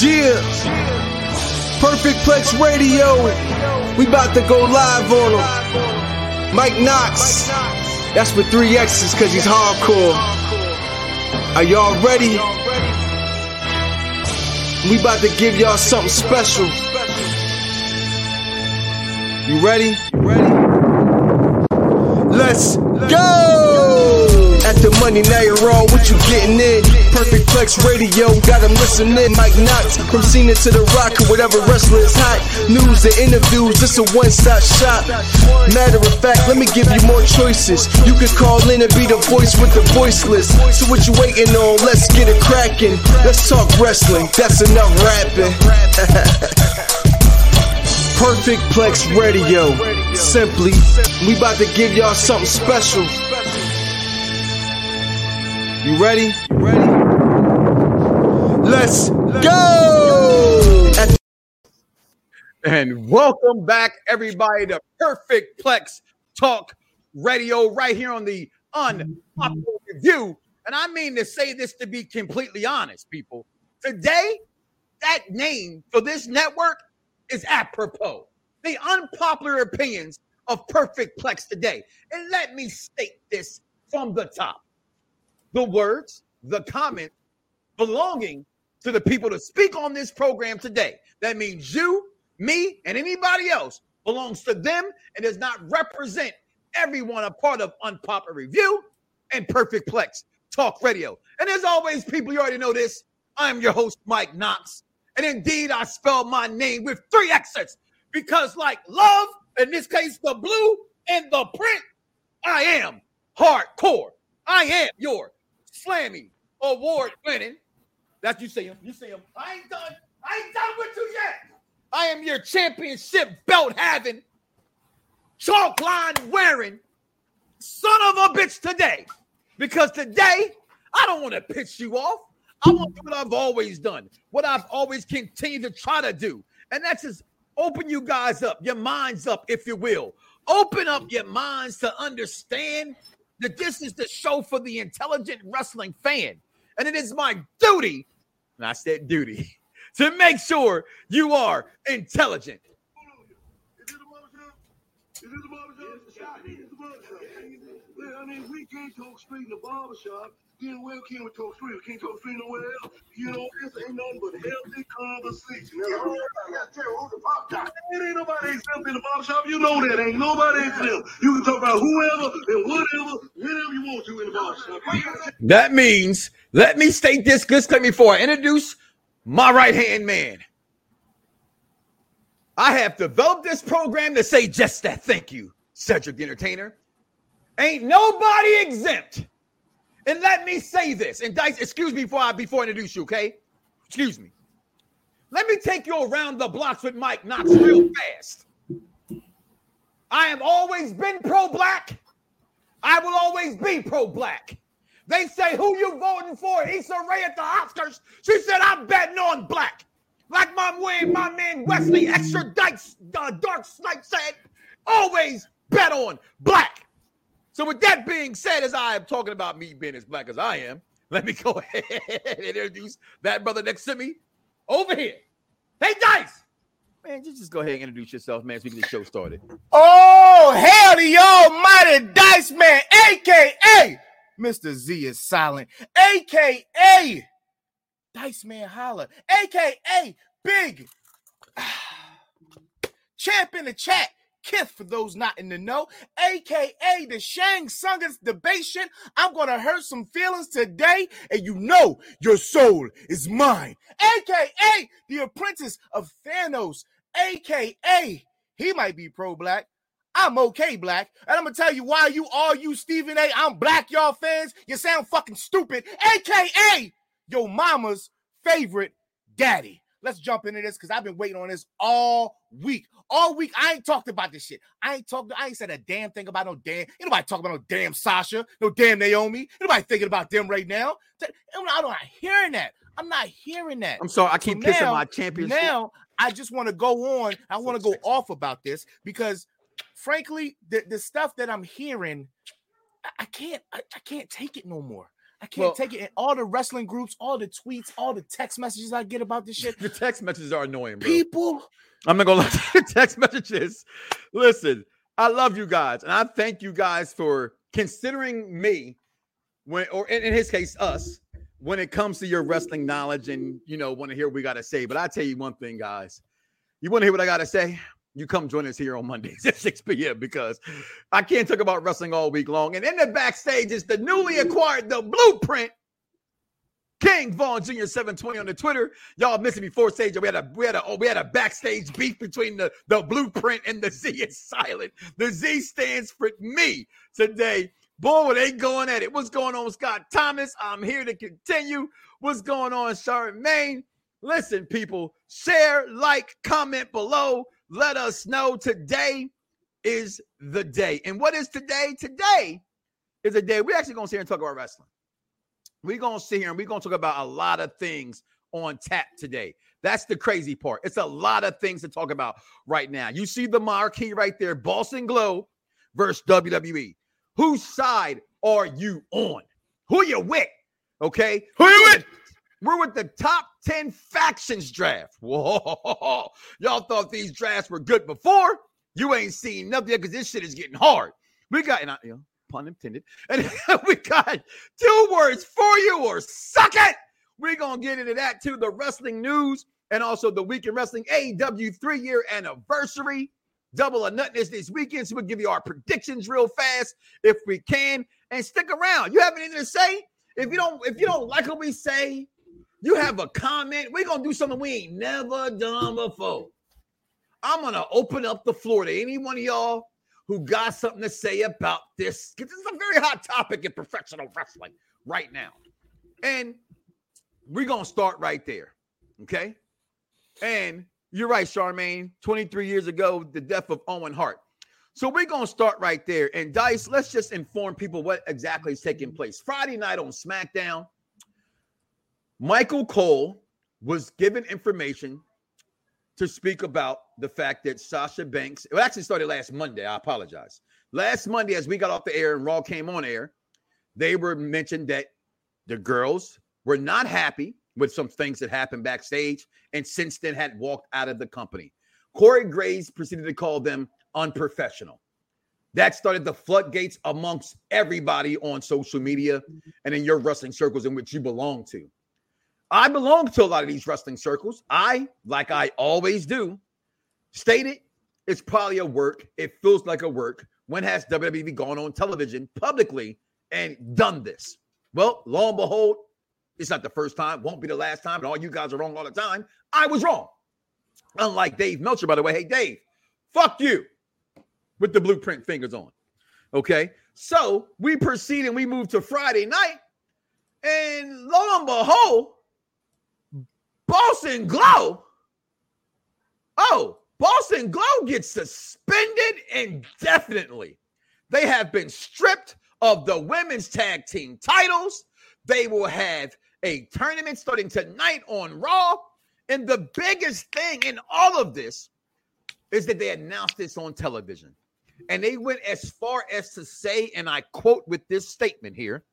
Yeah. Perfect Plex Radio. We about to go live on him. Mike Knox. That's with three X's cause he's hardcore. Are y'all ready? We about to give y'all something special. You ready? You ready? Let's go! The money, now you're all what you getting in. Perfect Plex Radio, got them listening. Mike Knox, from Cena to the rock, or whatever wrestler is hot. News and interviews, this a one stop shop. Matter of fact, let me give you more choices. You could call in and be the voice with the voiceless. So what you waiting on? Let's get it cracking. Let's talk wrestling, that's enough rapping. Perfect Plex Radio. Simply, we about to give y'all something special. You ready? You ready? Let's go! And welcome back, everybody, to Perfect Plex Talk Radio right here on the Unpopular Review. And I mean to say this to be completely honest, people. Today, that name for this network is apropos. The unpopular opinions of Perfect Plex today. And let me state this from the top. The words, the comment belonging to the people to speak on this program today. That means you, me, and anybody else belongs to them and does not represent everyone a part of Unpopular Review and Perfect Plex Talk Radio. And as always, people, you already know this. I'm your host, Mike Knox. And indeed, I spell my name with three X's because, like love, in this case, the blue and the print, I am hardcore. I am your Slammy award winning. That's you say him. You say him. I ain't done. I ain't done with you yet. I am your championship belt having, chalk line wearing son of a bitch today. Because today, I don't want to pitch you off. I want to do what I've always done, what I've always continued to try to do. And that's just open you guys up, your minds up, if you will. Open up your minds to understand that this is the show for the intelligent wrestling fan. And it is my duty, and I said duty, to make sure you are intelligent. I mean, we can't talk straight in the barbershop. You know, well, can't we talk straight? We can't talk straight nowhere else. You know, this ain't nothing but healthy conversation. Now, I gotta tell you, who the pop guy? It ain't nobody exempt in the barbershop. You know that. Ain't nobody exempt. You can talk about whoever and whatever, whenever you want to in the barbershop. That means, let me state this disclaimer before I introduce my right hand man. I have developed this program to say just that. Thank you, Cedric the Entertainer. Ain't nobody exempt. And let me say this. And Dice, excuse me before I before I introduce you, okay? Excuse me. Let me take you around the blocks with Mike Knox real fast. I have always been pro-black. I will always be pro-black. They say, who you voting for? Issa Rae at the Oscars. She said, I'm betting on black. Like my man, my man Wesley Extra Dice, uh, Dark Snipe said, always bet on black. So with that being said, as I am talking about me being as black as I am, let me go ahead and introduce that brother next to me over here. Hey, Dice. Man, you just go ahead and introduce yourself, man, so we can get the show started. Oh, hell to y'all, mighty Dice Man, aka Mr. Z is silent, aka Dice Man Holla, aka Big Champ in the chat. Kith for those not in the know, aka the Shang Tsung's debation. I'm gonna hurt some feelings today, and you know your soul is mine, aka the apprentice of Thanos, aka he might be pro-black. I'm okay, black. And I'm gonna tell you why you all you Stephen A. I'm black, y'all fans. You sound fucking stupid, aka your mama's favorite daddy. Let's jump into this because I've been waiting on this all week. All week, I ain't talked about this shit. I ain't talked, I ain't said a damn thing about no damn. Ain't nobody talking about no damn Sasha, no damn Naomi. Ain't nobody thinking about them right now. I'm not, I'm not hearing that. I'm not hearing that. I'm sorry, I keep So kissing now- my championship. Now, I just want to go on. I want to go off about this because, frankly, the, the stuff that I'm hearing, I, I can't. I, I can't take it no more. I can't Well- take it. And all the wrestling groups, all the tweets, all the text messages I get about this shit. The text messages are annoying, bro. People, I'm not gonna lie to you. Text messages. Listen, I love you guys, and I thank you guys for considering me when, or in, in his case, us, when it comes to your wrestling knowledge and you know want to hear what we gotta say. But I tell you one thing, guys, you want to hear what I gotta say? You come join us here on Mondays at 6 p.m. because I can't talk about wrestling all week long. And in the backstage is the newly acquired the blueprint. King Vaughn Jr. 720 on the Twitter. Y'all missing before stage. We had a we had a oh, we had a backstage beef between the, the blueprint and the Z is silent. The Z stands for me today. Boy, they going at it. What's going on, Scott Thomas? I'm here to continue. What's going on, Charmaine? Listen, people, share, like, comment below. Let us know today is the day. And what is today? Today is a day we're actually going to sit here and talk about wrestling. We're going to sit here and we're going to talk about a lot of things on tap today. That's the crazy part. It's a lot of things to talk about right now. You see the marquee right there Boss and Glow versus WWE. Whose side are you on? Who you with? Okay. Who you with? We're with the top 10 factions draft. Whoa. Y'all thought these drafts were good before? You ain't seen nothing because this shit is getting hard. We got, and I, you know, pun intended, and we got two words for you or suck it. We're going to get into that too the wrestling news and also the weekend wrestling AEW three year anniversary. Double or Nothing this weekend. So we'll give you our predictions real fast if we can. And stick around. You have anything to say? If you don't, if you don't like what we say, you have a comment. We're gonna do something we ain't never done before. I'm gonna open up the floor to any one of y'all who got something to say about this. Because this is a very hot topic in professional wrestling right now. And we're gonna start right there. Okay. And you're right, Charmaine. 23 years ago, the death of Owen Hart. So we're gonna start right there. And Dice, let's just inform people what exactly is taking place. Friday night on SmackDown, Michael Cole was given information to speak about the fact that Sasha Banks, it actually started last Monday. I apologize. Last Monday, as we got off the air and Raw came on air, they were mentioned that the girls were not happy with some things that happened backstage and since then had walked out of the company. Corey Graves proceeded to call them unprofessional. That started the floodgates amongst everybody on social media and in your wrestling circles in which you belong to. I belong to a lot of these wrestling circles. I, like I always do, stated it's probably a work. It feels like a work. When has WWE gone on television publicly and done this? Well, lo and behold, it's not the first time, won't be the last time, and all you guys are wrong all the time. I was wrong. Unlike Dave Meltzer, by the way. Hey, Dave, fuck you with the blueprint fingers on. Okay. So we proceed and we move to Friday night. And lo and behold, Boss and Glow. Oh, Boss and Glow gets suspended indefinitely. They have been stripped of the women's tag team titles. They will have a tournament starting tonight on Raw. And the biggest thing in all of this is that they announced this on television. And they went as far as to say, and I quote with this statement here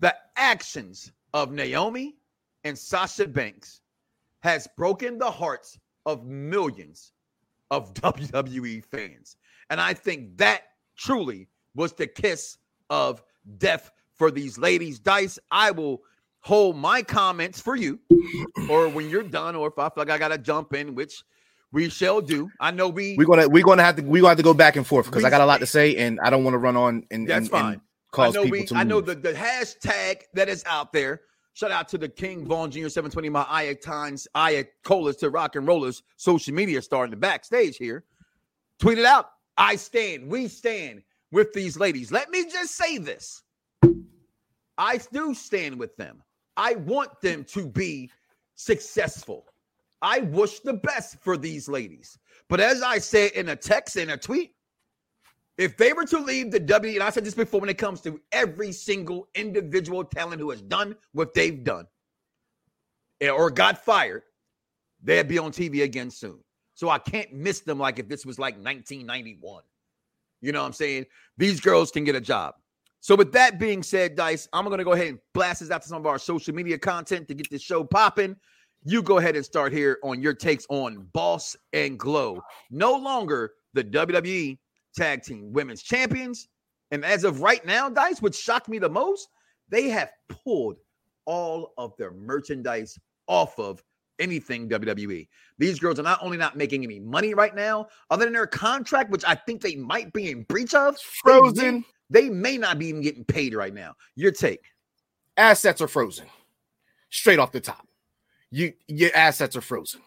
the actions of Naomi and Sasha Banks has broken the hearts of millions of WWE fans. And I think that truly was the kiss of death for these ladies. Dice, I will hold my comments for you, or when you're done, or if I feel like I gotta jump in, which we shall do. I know we we're gonna we're gonna have to we're gonna have to go back and forth because I got a lot to say and I don't want to run on and That's and, fine. and cause I know people we, to I know the, the hashtag that is out there. Shout out to the King Vaughn Jr. 720, my Iactons, Iacolas to rock and rollers, social media star in the backstage here. Tweet it out. I stand, we stand with these ladies. Let me just say this. I do stand with them. I want them to be successful. I wish the best for these ladies. But as I said in a text and a tweet, if they were to leave the W, and I said this before when it comes to every single individual talent who has done what they've done eh, or got fired, they'd be on TV again soon. So I can't miss them like if this was like 1991. You know what I'm saying? These girls can get a job. So, with that being said, Dice, I'm going to go ahead and blast this out to some of our social media content to get this show popping. You go ahead and start here on your takes on Boss and Glow. No longer the WWE Tag Team Women's Champions. And as of right now, Dice, which shocked me the most, they have pulled all of their merchandise off of anything WWE. These girls are not only not making any money right now, other than their contract, which I think they might be in breach of, they may- Frozen. They may not be even getting paid right now. Your take. assets are frozen straight off the top you your assets are frozen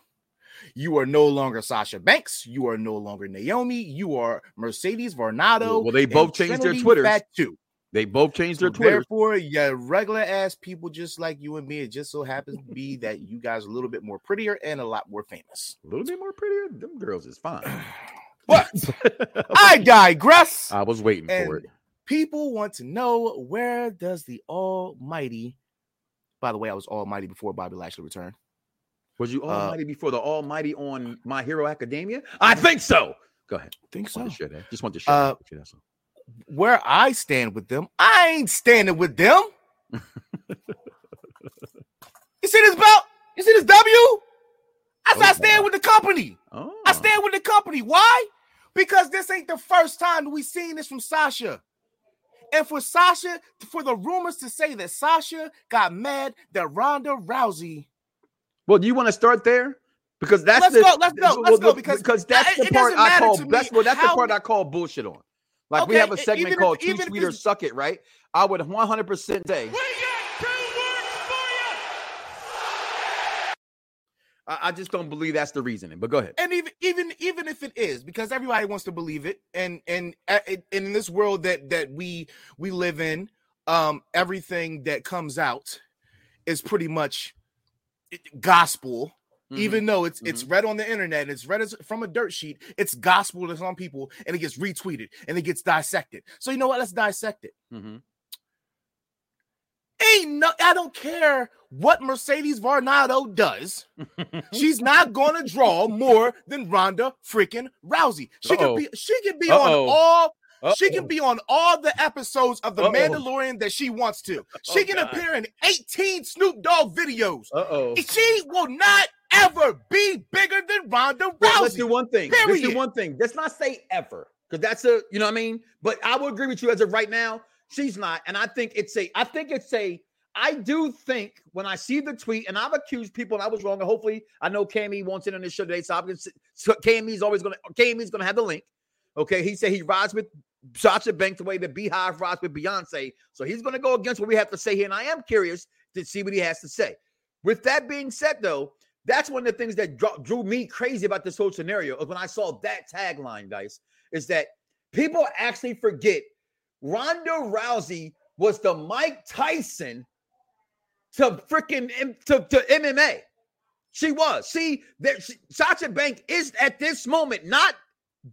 you are no longer sasha banks you are no longer naomi you are mercedes varnado Well, they both and changed their Trinity Twitters. Fatu. They both changed their Twitter. therefore yeah regular ass people just like you and me it just so happens to be that you guys are a little bit more prettier and a lot more famous A little bit more prettier. Them girls is fine. but i digress I was waiting for it. people want to know where does the almighty by the way i was almighty before bobby lashley returned Was you uh, Almighty before the Almighty on My Hero Academia? I think so. Go ahead. think Just so want to share that. Just want to share Uh, that. with you, that's where I stand with them, I ain't standing with them. you see this belt? You see this W? I said I Oh, stand with the company. Oh. I stand with the company. Why? Because this ain't the first time we seen this from Sasha. And for Sasha, for the rumors to say that Sasha got mad that Ronda Rousey. Well, do you want to start there? Because that's Let's the, go, let's go, let's go, because because that's the it part I call to that's well, that's the part I call bullshit on. Like we have a segment if- called Too even if Sweet or Suck It, right? I would 100% say I, I just don't believe that's the reasoning. But go ahead. and even even even if it is because everybody wants to believe it and and and in this world that that we we live in um everything that comes out is pretty much it- gospel Mhm. even though it's it's read on the internet and it's read as, from a dirt sheet it's gospel to some people and it gets retweeted and it gets dissected so you know what let's dissect it Mm-hmm. ain't no i don't care what mercedes varnado does She's not gonna draw more than Ronda freaking Rousey. She Uh-oh. can be she can be Uh-oh. on all she can oh. be on all the episodes of The Uh-oh. Mandalorian that she wants to. Oh, she Oh, can God. appear in 18 Snoop Dogg videos. Uh-oh. She will not ever be bigger than Ronda Well, let's do one thing. Let's do one thing. Let's not say ever, because that's a you know what I mean. But I will agree with you as of right now. She's not, and I think it's a. I think it's a. I do think when I see the tweet, and I've accused people, and I was wrong. And hopefully, I know Cammy wants it on this show today, so I'm gonna. So Cammy's always gonna. Cammy's gonna have the link. Okay, he said he rides with Sasha Banks the way the BeyHive rides with Beyonce, so he's gonna go against what we have to say here, and I am curious to see what he has to say. With that being said, though, that's one of the things that drew me crazy about this whole scenario of when I saw that tagline, guys, is that people actually forget Ronda Rousey was the Mike Tyson to freaking to, to MMA. She was. See, that Sasha Bank is at this moment not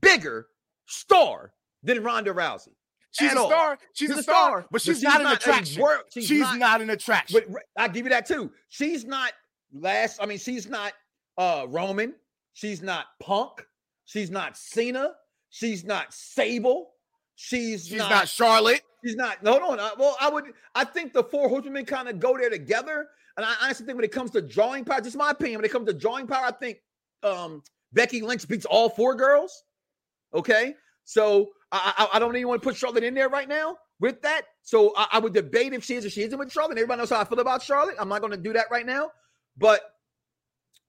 bigger star than Ronda Rousey. she's a all. star. She's, a star, but she's, not, an a attraction. she's she's not, not- an attraction. but I'll give you that too. She's not last. I mean, she's not uh Roman. She's not Punk. She's not Cena. She's not Sable. She's, she's not, not Charlotte. She's not. Hold on. no. Well, I would. I think the four horsemen kind of go there together. And I honestly think when it comes to drawing power, just my opinion, when it comes to drawing power, I think um Becky Lynch beats all four girls. Okay, so I I, I don't even want to put Charlotte in there right now with that. So I, I would debate if she is or she isn't with Charlotte. Everybody knows how I feel about Charlotte. I'm not going to do that right now, but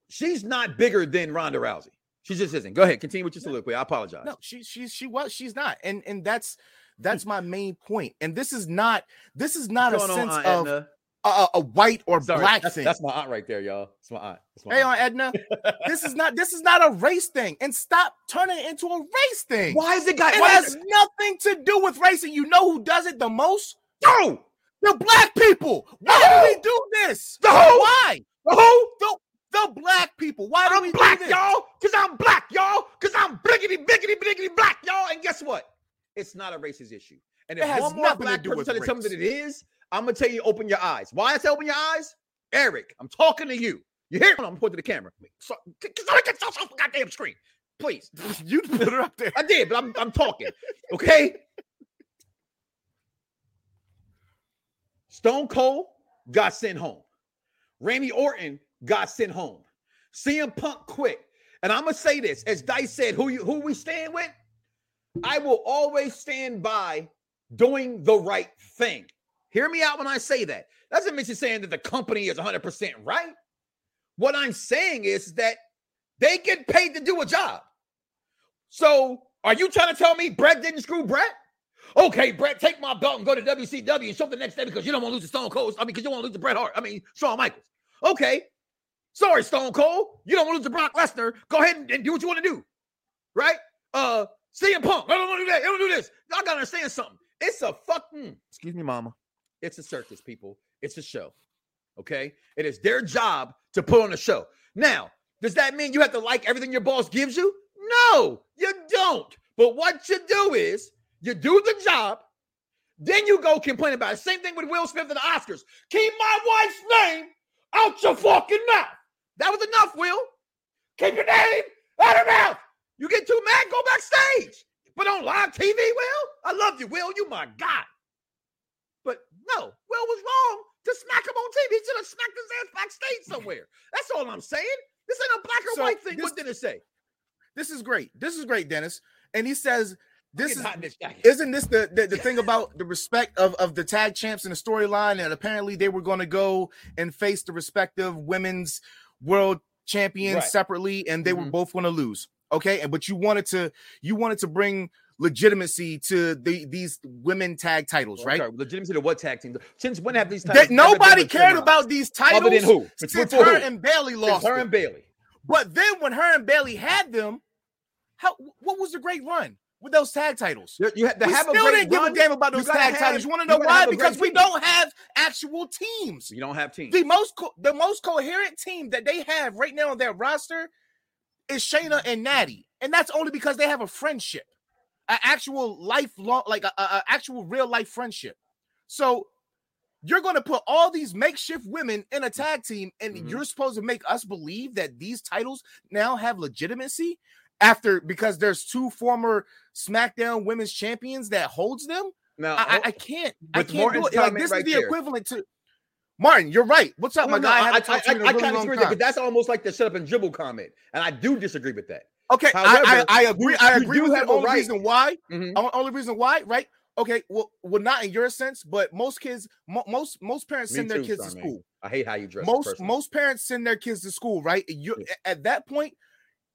she's not bigger than Ronda Rousey. She just isn't. Go ahead, continue with your soliloquy. I apologize. No, she she she was she's not, and and that's that's my main point. And this is not this is not a What's going on, sense of Edna? A, a- white or Sorry, black that's, thing. that's my aunt right there, y'all. It's my aunt. My hey, aunt. on Edna, this is not this is not a race thing, and stop turning it into a race thing. Why is it got? It has it, nothing to do with racing. You know who does it the most? no, The black people. Why No. do we do this? The who? Why? no. The, the black people. Why do we I'm black, do this? y'all, because I'm black, y'all, because I'm biggity, biggity, biggity black, y'all. And guess what? It's not a racist issue. And if It has one more black do person tell me that it is, I'm gonna tell you, open your eyes. Why I say open your eyes? Eric, I'm talking to you. You hear? me? I'm pointing to the camera. So, get off the goddamn screen, please. You put her up there. I did, but I'm I'm talking. Okay. Stone Cold got sent home. Randy Orton got sent home. CM Punk quit. And I'm gonna say this, as Dice said, who you who we stand with? I will always stand by doing the right thing. Hear me out when I say that. Doesn't mean you're saying that the company is 100% right. What I'm saying is that they get paid to do a job. So are you trying to tell me Bret didn't screw Bret? Okay, Bret, take my belt and go to WCW and show the next day because you don't want to lose to Stone Cold. I mean, because you want to lose to Bret Hart. I mean, Shawn Michaels. Okay. Sorry, Stone Cold. You don't want to lose to Brock Lesnar. Go ahead and, and do what you want to do. Right? Uh CM Punk. I don't want to do that. I don't do this. Y'all gotta understand something. It's a fucking excuse me, mama. It's a circus, people. It's a show. Okay. It is their job to put on a show. Now, does that mean you have to like everything your boss gives you? No, you don't. But what you do is you do the job, then you go complain about it. Same thing with Will Smith and the Oscars. Keep my wife's name out your fucking mouth. That was enough, Will. Keep your name out of mouth. You get too mad, go backstage. But on live TV, Will, I love you, Will. You my guy. No, Will was wrong to smack him on TV. He should have smacked his ass backstage somewhere. That's all I'm saying. This ain't a black or So white thing. this- what did it say? This is great. This is great, Dennis. And he says, this is this isn't this the, the the thing about the respect of of the tag champs and the storyline and apparently they were going to go and face the respective women's world champions Right. separately and they were Mhm. both going to lose okay and but you wanted to you wanted to bring legitimacy to the these women tag titles oh, I'm right sorry, legitimacy to what tag team? Since when have these that titles been nobody cared about these titles Other than who? since her who? and Bayley Since lost her them. and Bayley. but then when her and Bayley had them how what was the great run with those tag titles You, you have to we have a still great didn't give a damn about those tag have- titles. You want to know why? a Because we team. don't have actual teams. You don't have teams. The most co- the most coherent team that they have right now on their roster is Shayna and Natty, and that's only because they have a friendship, an actual lifelong, like a, a- actual real life friendship. So you're going to put all these makeshift women in a tag team, and Mhm. you're supposed to make us believe that these titles now have legitimacy after because there's two former SmackDown Women's Champions that holds them. now, I, I, can't. I can't Martin's do it. Like this right is the there. equivalent to Martin. You're right. What's up, Well, my no, guy? I I, I, talked to you in a I, I really kind of disagree time. because that's almost like the shut up and dribble comment, and I do disagree with that. Okay, However, I, I, I agree. I agree with have the only right. reason why. Mhm. Only reason why, right? Okay, well, well, not in your sense, but most kids, mo- most most parents Me send their too, kids to school. I hate how you dress. Most most parents send their kids to school, right? You Yeah. at that point,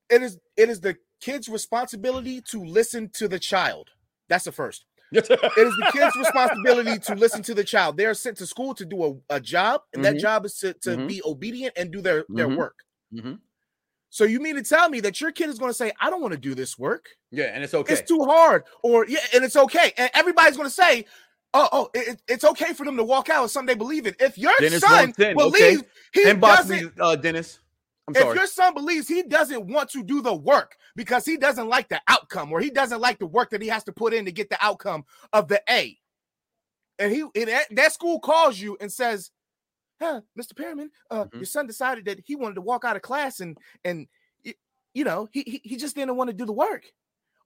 it is it is the kid's responsibility to listen to the child. That's the first. It is the kid's responsibility to listen to the child. They are sent to school to do a, a job, and that Mhm. job is to, to Mhm. be obedient and do their, their Mhm. work. So you mean to tell me that your kid is going to say, I don't want to do this work? yeah, and it's okay. It's too hard, or yeah, and it's okay. And everybody's going to say, Oh, oh, it, it- it's okay for them to walk out with something they believe in. If your Dennis son in, okay. believes he Inbox doesn't, me, uh, Dennis. I'm sorry. if your son believes he doesn't want to do the work because he doesn't like the outcome or he doesn't like the work that he has to put in to get the outcome of the A, and he and that, that school calls you and says, huh, Mr. Perriman, uh, Mhm. your son decided that he wanted to walk out of class and and you know he he, he just didn't want to do the work.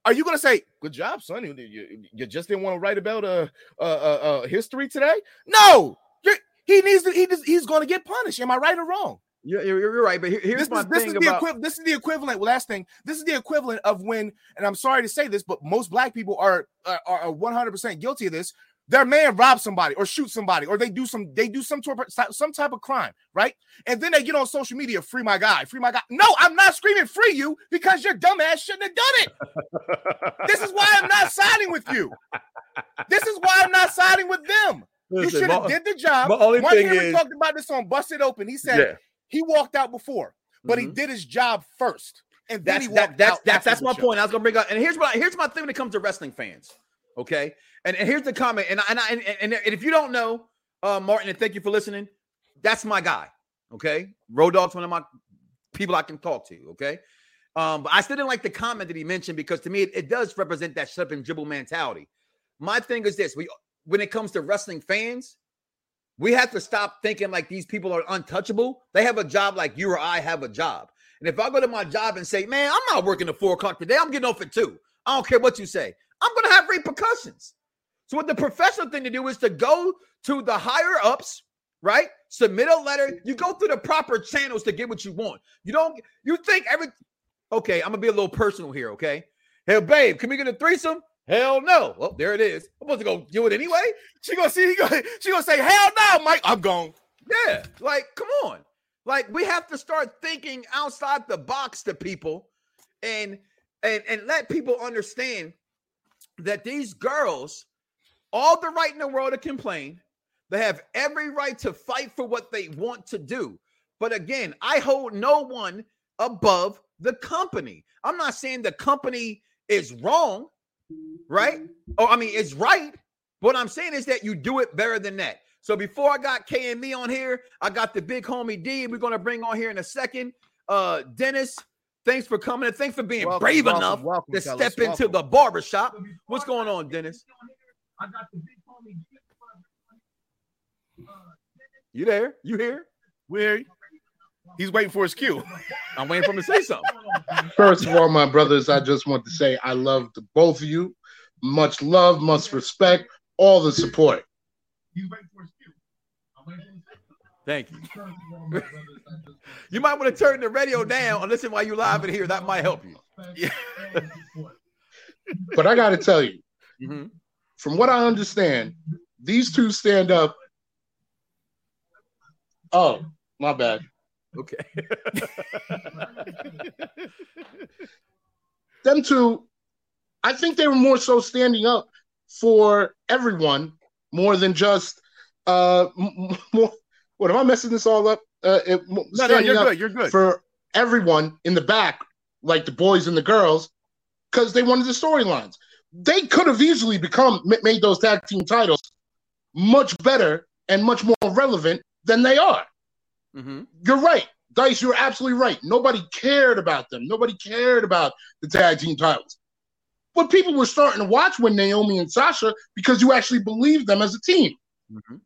Are you going to say, "Good job, son"? You, you, you just didn't want to write about uh, uh, uh, uh history today? No, you're, he needs to. He just, he's going to get punished. Am I right or wrong? You're, you're, you're right, but here- here's this my is, this thing is the about. equivalent. This is the equivalent. Last thing, this is the equivalent of when, and I'm sorry to say this, but most black people are are, are 100 percent guilty of this. Their man robs somebody or shoots somebody, or they do some they do some type of, some type of crime, right? And then they get on social media, free my guy, free my guy. No, I'm not screaming free you because your dumb ass shouldn't have done it. This is why I'm not siding with you. This is why I'm not siding with them. You should have did the job. my only One thing is- talked about this on Busted Open. He said yeah. he walked out before, but he Mhm. did his job first, and then That's he that, walked that's out that's that's my show. point. I was gonna bring up, and here's what I, here's my thing when it comes to wrestling fans. Okay, and, and here's the comment, and and, I, and and and if you don't know, uh, Martin, and thank you for listening. That's my guy. Okay, Road Dog's one of my people I can talk to. Okay, um, but I still didn't like the comment that he mentioned because to me it, it does represent that shut up and dribble mentality. My thing is this: we when it comes to wrestling fans, we have to stop thinking like these people are untouchable. They have a job like you or I have a job. And if I go to my job and say, man, I'm not working at four o'clock today, I'm getting off at two. I don't care what you say. I'm going to have repercussions. So what the professional thing to do is to go to the higher ups, right? Submit a letter. You go through the proper channels to get what you want. You don't. You think every. Okay, I'm gonna be a little personal here. Okay. Hey, babe, can we get a threesome? Hell no. Well, there it is. I'm supposed to go do it anyway. She gonna see. She gonna say, "Hell no, Mike, I'm gone." Yeah, like come on. Like we have to start thinking outside the box to people and and and let people understand that these girls all the right in the world to complain. They have every right to fight for what they want to do. But again, I hold no one above the company. I'm not saying the company is wrong, right? Oh, I mean, it's right. What I'm saying is that you do it better than that. So before I got K and me on here, I got the big homie D. We're gonna bring on here in a second. Uh Dennis, thanks for coming and thanks for being Welcome, brave welcome, enough welcome, to fellas, step into welcome. the barbershop. What's going on, Dennis? You there? You here? Where? He's waiting for his cue. I'm waiting for him to say something. First of all, my brothers, I just want to say I love the both of you. Much love, much respect, all the support. He's waiting for his Q. Thank you. you might want to turn the radio down and listen while you live in here. That might help you. But I got to tell you, Mhm. From what I understand, these two stand up. Oh, my bad. Okay. Them two, I think they were more so standing up for everyone more than just uh more. What am I messing this all up? Uh, it, No, no, you're good. You're good. for everyone in the back, like the boys and the girls, because they wanted the storylines. They could have easily become made those tag team titles much better and much more relevant than they are. Mhm. You're right, Dice. You're absolutely right. Nobody cared about them. Nobody cared about the tag team titles. But people were starting to watch when Naomi and Sasha because you actually believed them as a team. Mhm.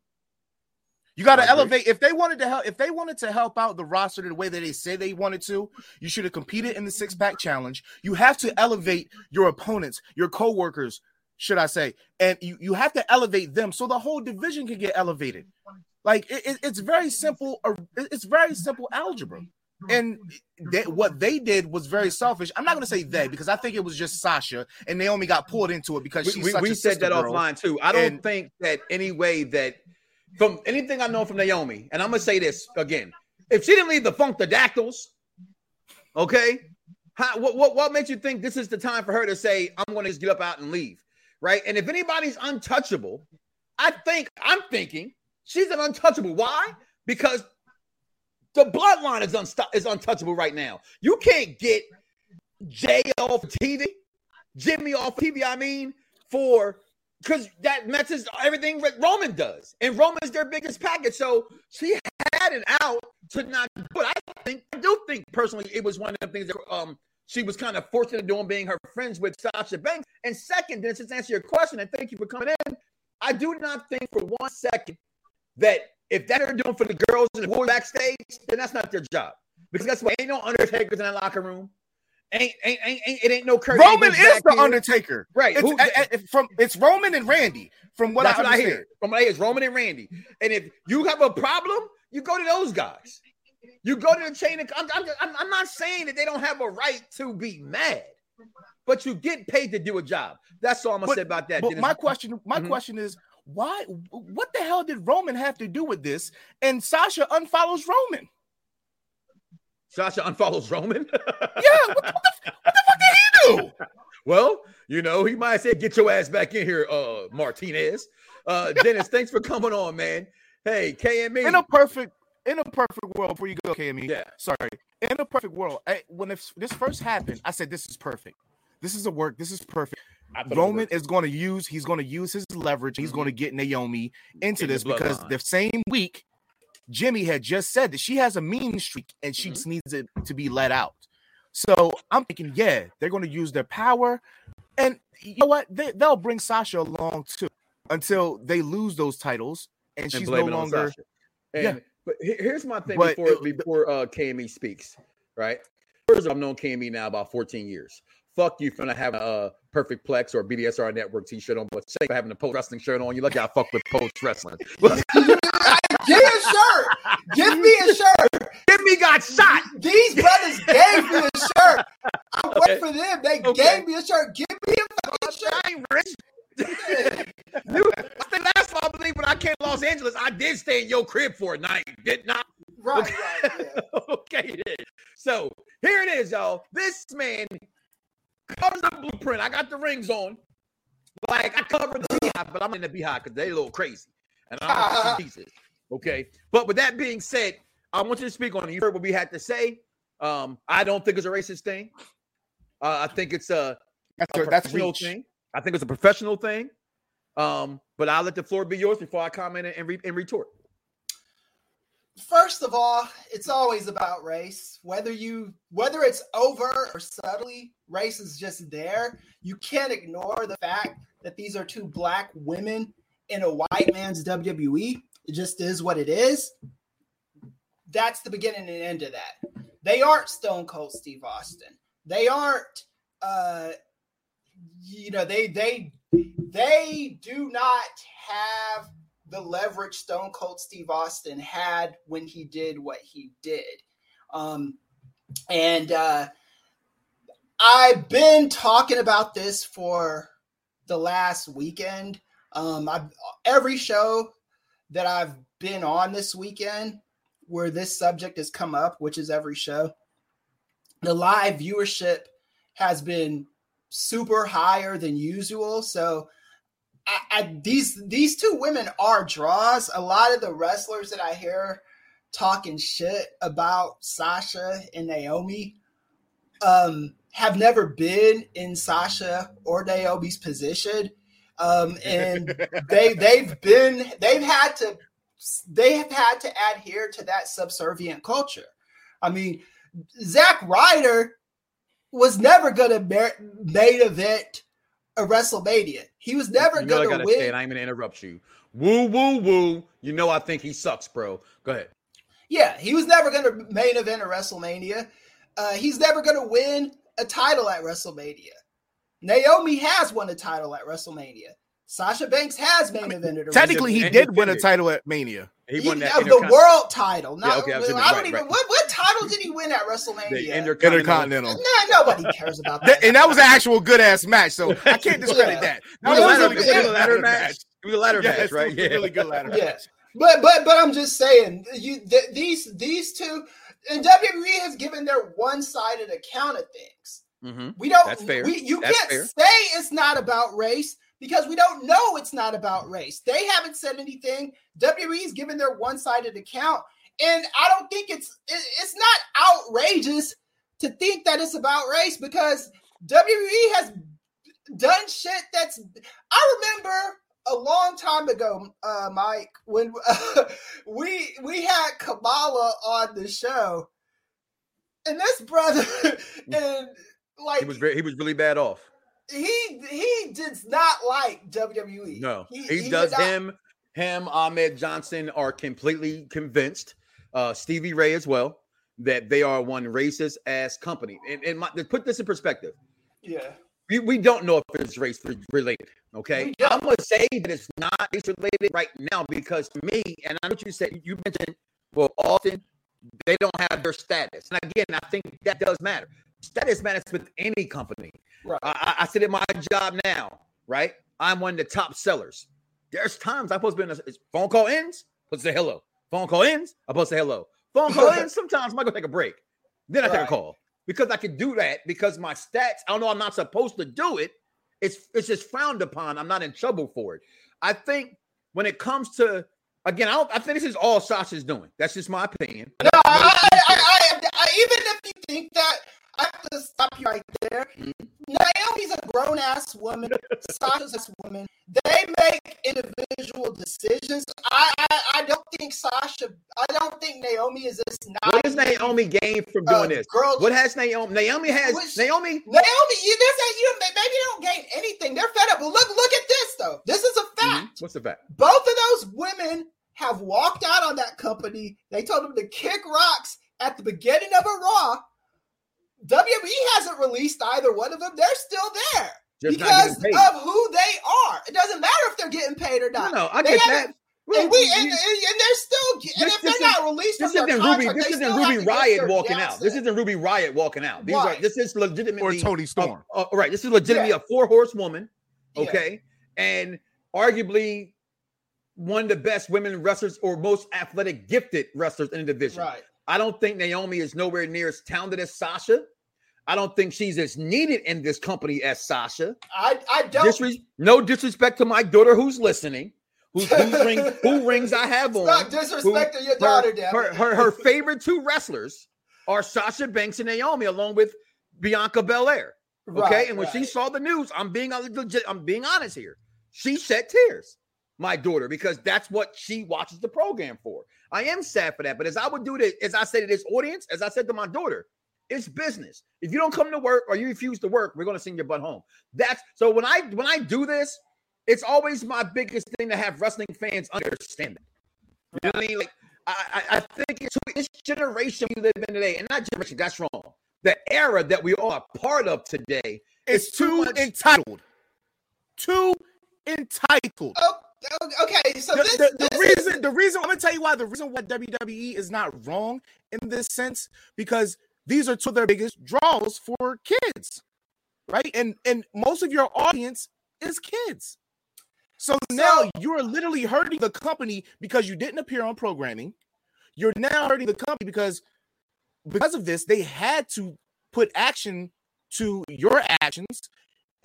You got to elevate. If they wanted to help, if they wanted to help out the roster the way that they say they wanted to, you should have competed in the six pack challenge. You have to elevate your opponents, your co-workers, should I say, and you, you have to elevate them so the whole division can get elevated. Like it, it- it's very simple. uh, It's very simple algebra. And they, what they did was very selfish. I'm not going to say they because I think it was just Sasha and Naomi got pulled into it because We, she's we, such we said that girl. offline too. I don't And- think that any way that from anything I know from Naomi, and I'm gonna say this again. If she didn't leave the Funkadactyls, okay, how, what, what what makes you think this is the time for her to say, I'm gonna just get up out and leave? Right. And if anybody's untouchable, I think I'm thinking she's an untouchable. Why? Because the bloodline is unsto- is untouchable right now. You can't get Jey off TV, Jimmy off TV. I mean, for because that messes everything that Roman does, and Roman's their biggest package. So she had it out to not. But I think I do think personally it was one of the things that um she was kind of into doing, being her friends with Sasha Banks. And second, then just to answer your question, and thank you for coming in. I do not think for one second that if that they're doing for the girls and the boys backstage, then that's not their job. Because that's why ain't no Undertakers in that locker room. Ain't ain't ain't, ain't it ain't no Kurt Roman is the here. Undertaker. Right. It's, Who- a- a- from it's Roman and Randy. From what I what I hear. From what I hear is Roman and Randy. And if you have a problem, you go to those guys. You go to the chain of. I'm, I'm, I'm, not saying that they don't have a right to be mad, but you get paid to do a job. That's all I'm gonna But- say about that. But Dennis. my question, my Mhm. question is, why? What the hell did Roman have to do with this? And Sasha unfollows Roman. Sasha unfollows Roman. Yeah, what the, what the, what the fuck did he do? well, you know, he might say, "Get your ass back in here, uh, Martinez." Uh, Dennis, thanks for coming on, man. Hey, KME. In a perfect, in a perfect world, before you go, KME. Yeah. Sorry. In a perfect world, I, when if this first happened, I said, "This is perfect. This is a work. This is perfect." I thought it Roman is going to use he's going to use his leverage. He's Mhm. going to get Naomi into In this because bloodline. the same week Jimmy had just said that she has a mean streak and she Mhm. just needs it to be let out. So I'm thinking, yeah, they're going to use their power, and you know what? They, they'll bring Sasha along too until they lose those titles, and, and she's no blame it on longer. And, Yeah. But here's my thing But before it- before uh, KME speaks, right? First, of all, I've known KME now about 14 years. Fuck you for not having a Perfect Plex or BDSR Network t-shirt on, but say for having a post wrestling shirt on. You lucky I fuck with post wrestling. Give me a shirt. Give me a shirt. Give me got shot. These brothers gave me a shirt. I Okay. for them. They Okay. gave me a shirt. Give me a fucking shirt. I ain't rich. You- I think last fall, I believe when I came to Los Angeles, I did stay in your crib for a night, did not? Right, right. Yeah. okay, then. So here it is, y'all. This man covers the blueprint. I got the rings on. Like I covered the beehive, but I'm in the beehive because they a little crazy. And I'm pieces. Okay. But with that being said, I want you to speak on it. You heard what we had to say. Um, I don't think it's a racist thing. Uh, I think it's a That's a that's professional reach. thing. I think it's a professional thing. Um, but I'll let the floor be yours before I comment and, re- and retort. First of all, it's always about race. Whether you whether it's overt or subtly, race is just there. You can't ignore the fact that these are two black women in a white man's WWE. It just is what it is. That's the beginning and end of that. They aren't Stone Cold Steve Austin. They aren't uh you know, they they they do not have the leverage Stone Cold Steve Austin had when he did what he did. Um, and uh, I've been talking about this for the last weekend. Um, I've, every show that I've been on this weekend where this subject has come up, which is every show, the live viewership has been super higher than usual. So I, I, these these two women are draws. A lot of the wrestlers that I hear talking shit about Sasha and Naomi um, have never been in Sasha or Naomi's position, um, and they they've been they've had to they have had to adhere to that subservient culture. I mean, Zack Ryder was never going to main event a WrestleMania. He was never You know going to gotta win. say, and I'm gonna interrupt you. Woo, woo, woo. You know I think he sucks, bro. Go ahead. Yeah, he was never going to main event a WrestleMania. Uh, he's never going to win a title at WrestleMania. Naomi has won a title at WrestleMania. Sasha Banks has main evented a Technically, he did win a title at Mania. He He- won that of the world title. Not, Yeah, okay, I was I, don't right, even. right. What, what title did he win at WrestleMania? the Intercontinental. Nah, nobody cares about That- that. and that was an actual good ass match, so I can't discredit Yeah. that. It That was It a was ladder, a- it was a ladder match. It was a ladder Yes, match, right? it was a really good ladder Yeah. match. But but but I'm just saying, you th- these these two, and WWE has given their one sided account of things. hmm We don't. That's fair. We, you That's can't fair. say it's not about race because we don't know it's not about race. They haven't said anything. WWE's given their one-sided account, and I don't think it's it, it's not outrageous to think that it's about race because WWE has done shit that's. I remember a long time ago, uh, Mike, when we we had Kamala on the show, and this brother and like He was very, he was really bad off. He he does not like WWE. No, he, did does. not- Him, him, Ahmed Johnson are completely convinced. Uh, Stevie Ray as well that they are one racist ass company. And, and my, to put this in perspective, Yeah, we, we don't know if it's race related. Okay, I'm gonna say that it's not race related right now because to me, and I know what you said. You mentioned well, often they don't have their status, and again, I think that does matter. Status matters with any company. Right. I, I sit at my job now, right? I'm one of the top sellers. There's times I'm supposed to be in a phone call ends, supposed to say hello. Phone call ends, I'm supposed to say hello. Phone call ends, sometimes I might go take a break. Then I take a call. Because I can do that because my stats, I don't know I'm not supposed to do it. It's it's just frowned upon. I'm not in trouble for it. I think when it comes to again, I don't I think this is all Sasha's doing. That's just my opinion. No, I, I, I, I, I, even if you think that, I have to stop you right there. Naomi's a grown ass woman. Sasha's a woman. They make individual decisions. I, I, I don't think Sasha. I don't think Naomi is this. What does Naomi gain from uh, doing this? girl- What has Naomi? Naomi has Which- Naomi. Naomi, you this ain't you. Maybe they don't gain anything. They're fed up. But look, look at this though. This is a fact. Mhm. What's the fact? Both of those women have walked out on that company. They told them to kick rocks at the beginning of a Raw. WWE hasn't released either one of them. They're still there Just because of who they are. It doesn't matter if they're getting paid or not. no, no I They get haven't- that. Well, and we and, and, and they're still and This- if they're is- not released this from their isn't Ruby. contract, This isn't Ruby Riott their walking out. This isn't Ruby Riott walking out. These are this is legitimately Or legitimately Toni Storm. Uh, uh, right. This is legitimately Yeah. a four horse woman. Yeah. Okay. And arguably one of the best women wrestlers or most athletic, gifted wrestlers in the division. Right. I don't think Naomi is nowhere near as talented as Sasha. I don't think she's as needed in this company as Sasha. I I don't Disres- no disrespect to my daughter who's listening, who, who, ring, who rings I have on. stop disrespecting your daughter, damn her, her, her favorite two wrestlers are Sasha Banks and Naomi, along with Bianca Belair. Okay, Right, and when she saw the news, I'm being legit. I'm being honest here. She shed tears, my daughter, because that's what she watches the program for. I am sad for that, but as I would do this, as I said to this audience, as I said to my daughter, it's business. If you don't come to work or you refuse to work, we're going to send your butt home. That's so when I when I do this, it's always my biggest thing to have wrestling fans understand It. You know what I mean? Like I, I, think it's this generation we live in today, and not generation, that's wrong. The era that we are part of today It's too too entitled. Too entitled. Oh, okay, so the, this, the- the this is- reason the reason I'm gonna tell you why the reason why WWE is not wrong in this sense because these are two of their biggest draws for kids, right? And and most of your audience is kids. So, now you're literally hurting the company because you didn't appear on programming. You're now hurting the company because because of this they had to put action to your actions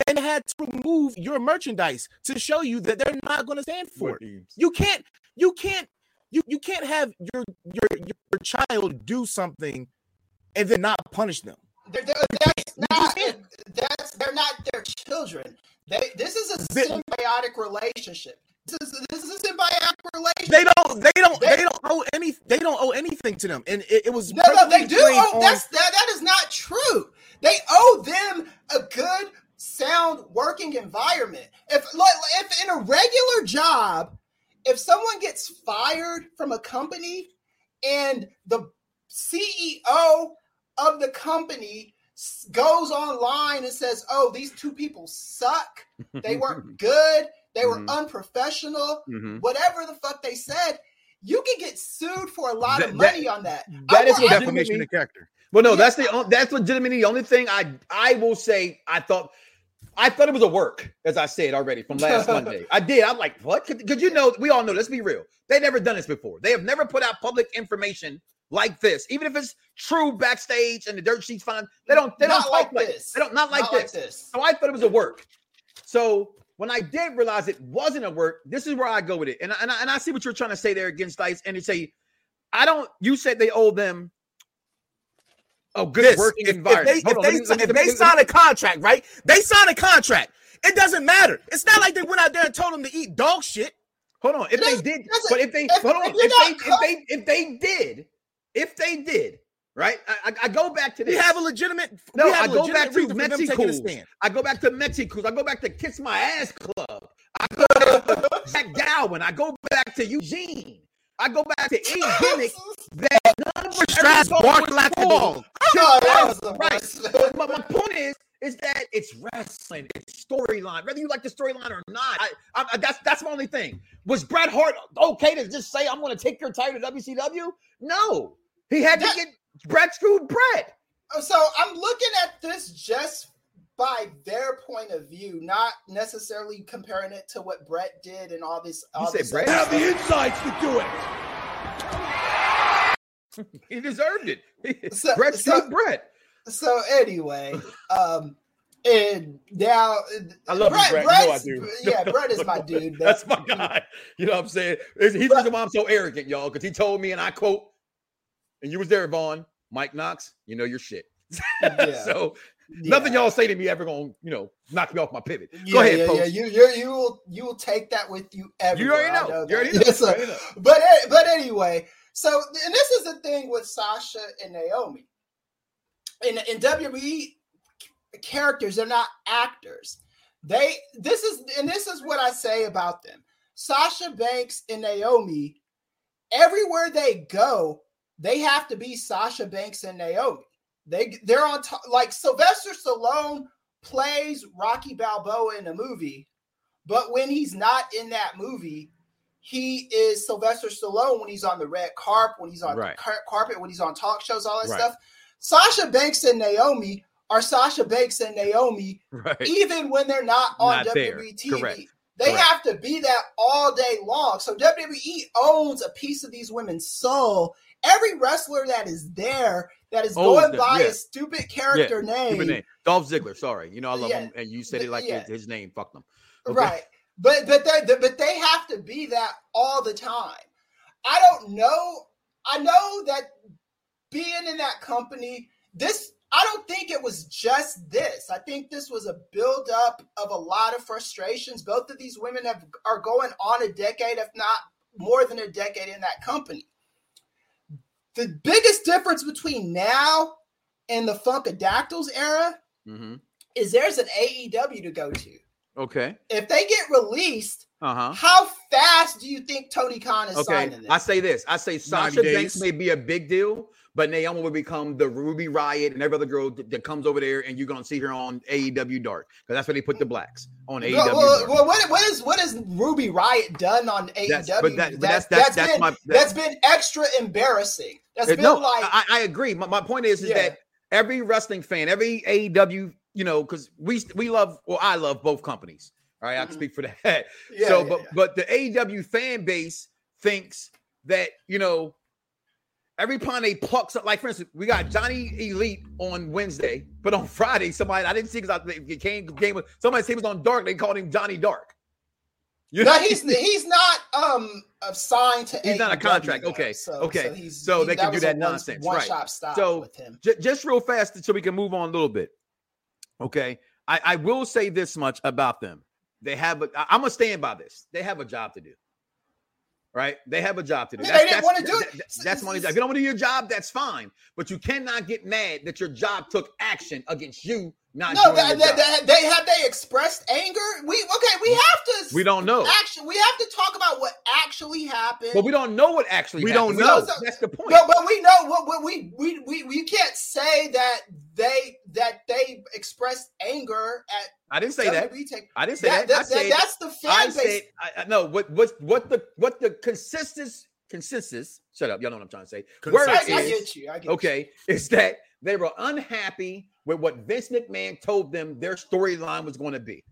and had to remove your merchandise to show you that they're not going to stand for it. You can't you can't you you can't have your your your child do something and then not punish them. They're, they're, that's not that's they're not their children. They this is a They- symbiotic relationship. This is this is a symbiotic relationship. They don't they don't They- they, don't owe any they don't owe anything to them. And it, it was no, no, they do. explained Oh, on- that's that. That is not true. They owe them a good, sound working environment. If like, if in a regular job, if someone gets fired from a company and the CEO of the company goes online and says, "Oh, these two people suck. They weren't good. They were Mhm. unprofessional. Mhm. Whatever the fuck they said." You can get sued for a lot That- of that- money on that. that I is wa- I- defamation of character. Well, no, Yeah. that's the that's legitimately the only thing I I will say. I thought I thought it was a work, as I said already from last Monday. I did. I'm like, what? Because you know, we all know. Let's be real. They've never done this before. They have never put out public information like this, even if it's true backstage and the dirt sheets fine. They don't. They Not don't like this. They don't not like Not this. like this. So I thought it was a work. So when I did realize it wasn't a work, this is where I go with it. And I, and I, and I see what you're trying to say there against Dice. And you say, I don't. You said they owe them a good This, working if, if environment. they, Hold if on, they, let me- if me- they me- sign a contract, right? They sign a contract. It doesn't matter. It's not like they went out there and told them to eat dog shit. Hold on. If they did, but if they if- hold on, if if they, if they if they did, if they did, right? I, I, I go back to this. We this. have a legitimate. No, we have I a go back to reason for them taking a Mexico. I go back to Mexico. I go back to Kiss My Ass Club. I go back to Zach Gowen. I go back to Eugene. I go back to any gimmick that none of us Strass ever bark thought like a was dog. Oh, that was the Right. But my, my point is, is that it's wrestling, it's storyline. Whether you like the storyline or not, I, I, that's that's my only thing. Was Bret Hart okay to just say I'm going to take your title to WCW? No, he had to get Bret screwed Bret. So I'm looking at this just by their point of view, not necessarily comparing it to what Bret did and all this. You All said this Bret? other Have the insights to do it. he deserved it. So- Bret so- screwed Bret. So anyway, um, and now I love you, Bret- Bret. You know I do. Yeah, Bret is my dude. but- That's my guy. You know what I'm saying? He's he's the reason why I'm so arrogant, y'all, because he told me, and I quote, and you was there, Vaughn, Mike Knox, you know your shit. Yeah. so yeah. nothing y'all say to me ever gonna, you know, knock me off my pivot. Yeah, Go ahead, yeah, yeah. You, you, you will, you will take that with you You already know. know You already know. Already know. but eh, but anyway, so and this is the thing with Sasha and Naomi. In in WWE characters, they're not actors. They this is and this is what I say about them. Sasha Banks and Naomi, everywhere they go, they have to be Sasha Banks and Naomi. They they're on top. Like Sylvester Stallone plays Rocky Balboa in a movie, but when he's not in that movie, he is Sylvester Stallone when he's on the red carpet, when he's on Right. the car- carpet, when he's on talk shows, all that Right. stuff. Sasha Banks and Naomi are Sasha Banks and Naomi, Right. even when they're not on Not there. WWE TV. Correct. They Correct. have to be that all day long. So WWE owns a piece of these women's soul. Every wrestler that is there that is going them, by yeah. a stupid character name, Stupid name. Dolph Ziggler. Sorry, you know I love Yeah. him, and you said it like yeah. his, his name. Fuck them. Okay. right? But but they but they have to be that all the time. I don't know. I know that being in that company, this I don't think it was just this. I think this was a buildup of a lot of frustrations. Both of these women have are going on a decade, if not more than a decade, in that company. The biggest difference between now and the Funkadactyls era hmm is there's an AEW to go to. Okay. If they get released, Uh huh. how fast do you think Tony Khan is Okay. signing I say this. I say Sasha 90 Banks days. may be a big deal, but Naomi will become the Ruby Riott and every other girl that, that comes over there, and you're gonna see her on AEW Dark because that's where they put the blacks on AEW. Well, well, well, what, what is what has Ruby Riott done on AEW? That's- but that- but that's- that's- that's been, my- that- that's been extra embarrassing. That's no, like I, I agree. My, my point is, is Yeah. that every wrestling fan, every AEW, you know, because we we love, well, I love both companies. All right, I can Mhm. speak for that. yeah, so, yeah, but but the AEW fan base thinks that you know every time they pluck something, like for instance, we got Johnny Elite on Wednesday, but on Friday, somebody I didn't see because it came game with somebody said he was on Dark. They called him Johnny Dark. You no, he's he's not um signed to. He's not a contract. though. Okay, so, okay. So, he's, So he- they can do that one- nonsense, One right. shop stop So, with him. J- just real fast so we can move on a little bit. Okay. I, I will say this much about them. They have a, I'm gonna stand by this. They have a job to do. Right? They have a job to do. Yeah, they didn't wanna do it. that- that- that's money. If you don't want to do your job, that's fine. But you cannot get mad that your job took action against you not No, doing they, your they, they, they have they expressed anger. We okay. We have to. we don't know. Actually, we have to talk about what actually happened. But we don't know what actually We happened. don't know. That's the point. But, but we know what, what we, we we we can't say that they that they expressed anger at I didn't say that. WWE take- I didn't say that, that. I that- that- said that's the fan I base. said I, I no. What what what the what the consensus consensus? Shut up. Y'all know what I'm trying to say. Word I, Consensus I get you. I get okay, is that they were unhappy with what Vince McMahon told them their storyline was going to be.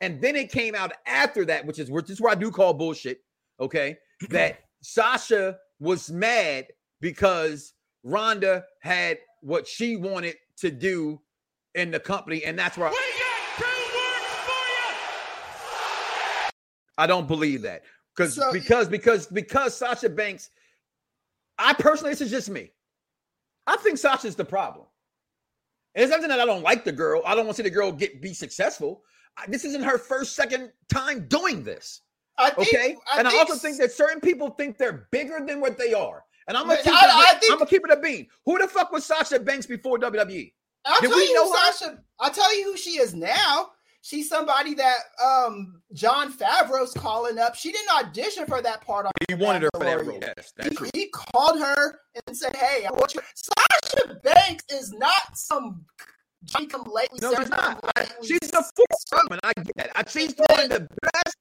And then it came out after that, which is which is where I do call bullshit. Okay, that Sasha was mad because Rhonda had what she wanted to do in the company, and that's where I don't believe that because So- because because because Sasha Banks. I personally, this is just me. I think Sasha's the problem. And it's something that I don't like the girl. I don't want to see the girl get be successful. I- This isn't her first, second time doing this. I think, Okay, and I also think that certain people think they're bigger than what they are. And I'm gonna keep, I- it, I think- I'm gonna keep it a bean. Who the fuck was Sasha Banks before? WWE? I'll Did tell you know who her? Sasha. I'll tell you who she is now. She's somebody that um Jon Favreau's calling up. She didn't audition for that part on He wanted her for that role. Yes, that's true. He, he called her and said, "Hey, I want you." Sasha Banks is not some Johnny come lately. No, she's not. come lately She's the fourth woman. I get that. I- She's one of the best.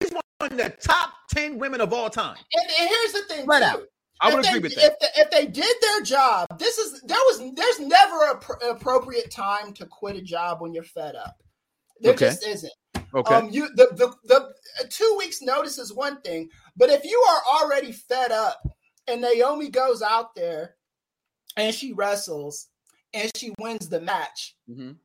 She's one of the top ten women of all time. And, and here's the thing, Right too. out. I would If agree they, with that. If, the, if they did their job, this is there was there's never a pr- appropriate time to quit a job when you're fed up. There Okay. just isn't. Okay. Um, you the the the uh, two weeks notice is one thing, but if you are already fed up and Naomi goes out there and she wrestles and she wins the match, Mhm.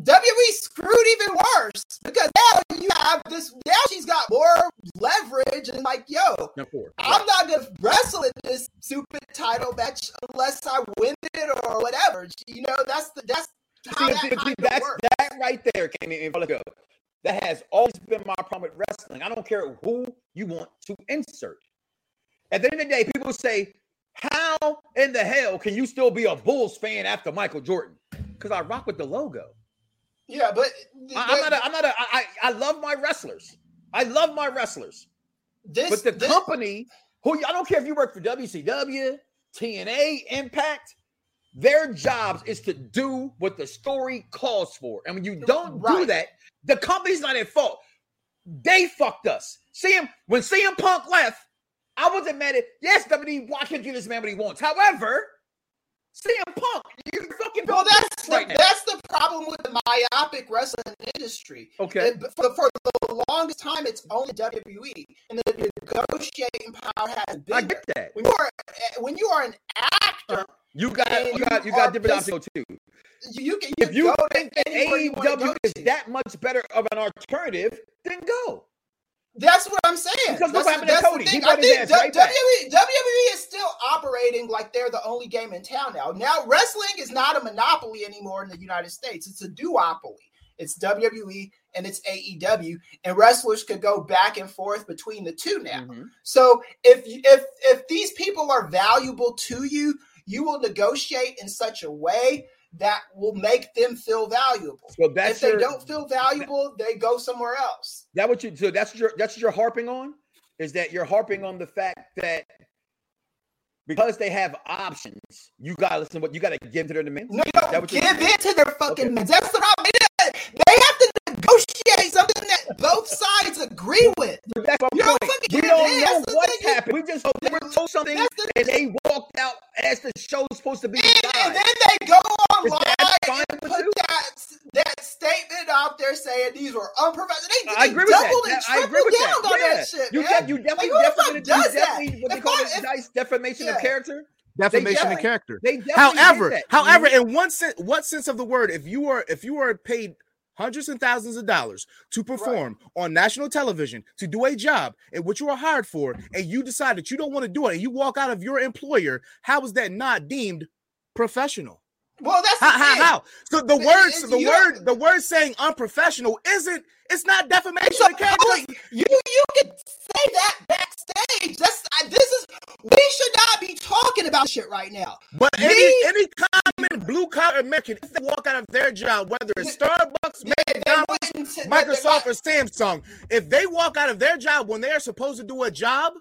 WWE screwed even worse because now you have this. Now she's got more leverage and like, yo, four. I'm not gonna wrestle in this stupid title match unless I win it or whatever. You know, that's the that's See, that see, of that right there came in. Let go. That has always been my problem with wrestling. I don't care who you want to insert. At the end of the day, people say, "How in the hell can you still be a Bulls fan after Michael Jordan?" Because I rock with the logo. Yeah, but I, am not. A, I'm not. A, I, I I love my wrestlers. I love my wrestlers. this, But the this- company, who I don't care if you work for WCW, TNA, Impact, Their jobs is to do what the story calls for. And when you don't do that, the company's not at fault. They fucked us. CM when CM Punk left, I wasn't mad at yes, WWE why can't you this man what he wants? However, CM Punk, you're fucking Well, that's the, right now. that's the problem with the myopic wrestling industry. Okay. For, for the longest time, it's only WWE, and the negotiating power has been. I get that. When you are eh, when you are an actor, uh-huh. You got you you got you got different options too. you, you can you If you think that AEW is to. that much better of an alternative, then go. That's what I'm saying. Because That's, what happened to that's the Cody. He thing. I his think right. WWE, WWE is still operating like they're the only game in town now. Now, wrestling is not a monopoly anymore in the United States. It's a duopoly. It's WWE and it's AEW, and wrestlers could go back and forth between the two now. Mhm. So if if if these people are valuable to you, you will negotiate in such a way that will make them feel valuable. So that's if they your, don't feel valuable, they go somewhere else. that what you so that's your that's what you're harping on is that you're harping on the fact that because they have options, you gotta listen to what you gotta give to their demands. No, you don't give in to their fucking Okay. men. That's the problem. They have to something that both sides agree with. But that's my You don't point. fucking We don't know That's what's thing. You- happened. We just they were told something the- and they walked out as the show's supposed to be. And, and then they go Is online that and put you? that, that statement out there saying these were unprofessional. They, I they agree with that. doubled and That- I agree tripled with down that. on Yeah. that shit, you, man. def- you definitely, who the fuck definitely, you does that? definitely, what they If call I- it, if- nice defamation of character. Defamation of character. They However, however, in one sense, what sense of the word, if you are if you are paid hundreds and thousands of dollars to perform on national television to do a job in which you are hired for, and you decide that you don't want to do it, and you walk out of your employer, how is that not deemed professional? Well, that's the How? How? how? So the It- words, it- the word, the word saying unprofessional isn't. It's not defamation So, of character. you you can say that backstage. That's I- this is we should not be talking about shit right now. But Me- any any common blue collar American, if they walk out of their job, whether it's Starbucks, They- they McDonald's, Microsoft, or Samsung, if they walk out of their job when they are supposed to do a job,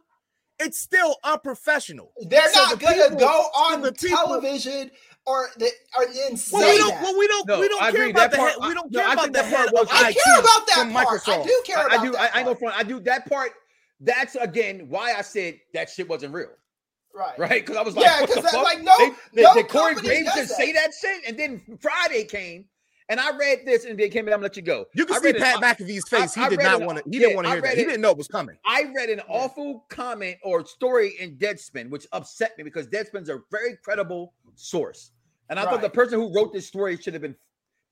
it's still unprofessional. They're So not the gonna people- go on the people- television or the or then say Well, we don't. that. Well, we don't. No, we don't I care agree. about That the part- head. We don't no, care I about the that part head was- I IT care about that from part. Microsoft. I do care I, about I do. that I, I know part. front. I do that part. That's again why I said that shit wasn't real, Right. right? Because I was like, Yeah, what the 'cause that- fuck? like, no- they, they, no did Corey company Graves just that. say that shit, and then Friday came, and I read this, and they came in. I'm gonna let you go. You can I see read it- Pat I- McAfee's face. I he did not want to. He yeah, didn't want to hear that. read He didn't know it was coming. I read an awful comment or story in Deadspin, which upset me because Deadspin's a very credible source. And I thought the person who wrote this story should have been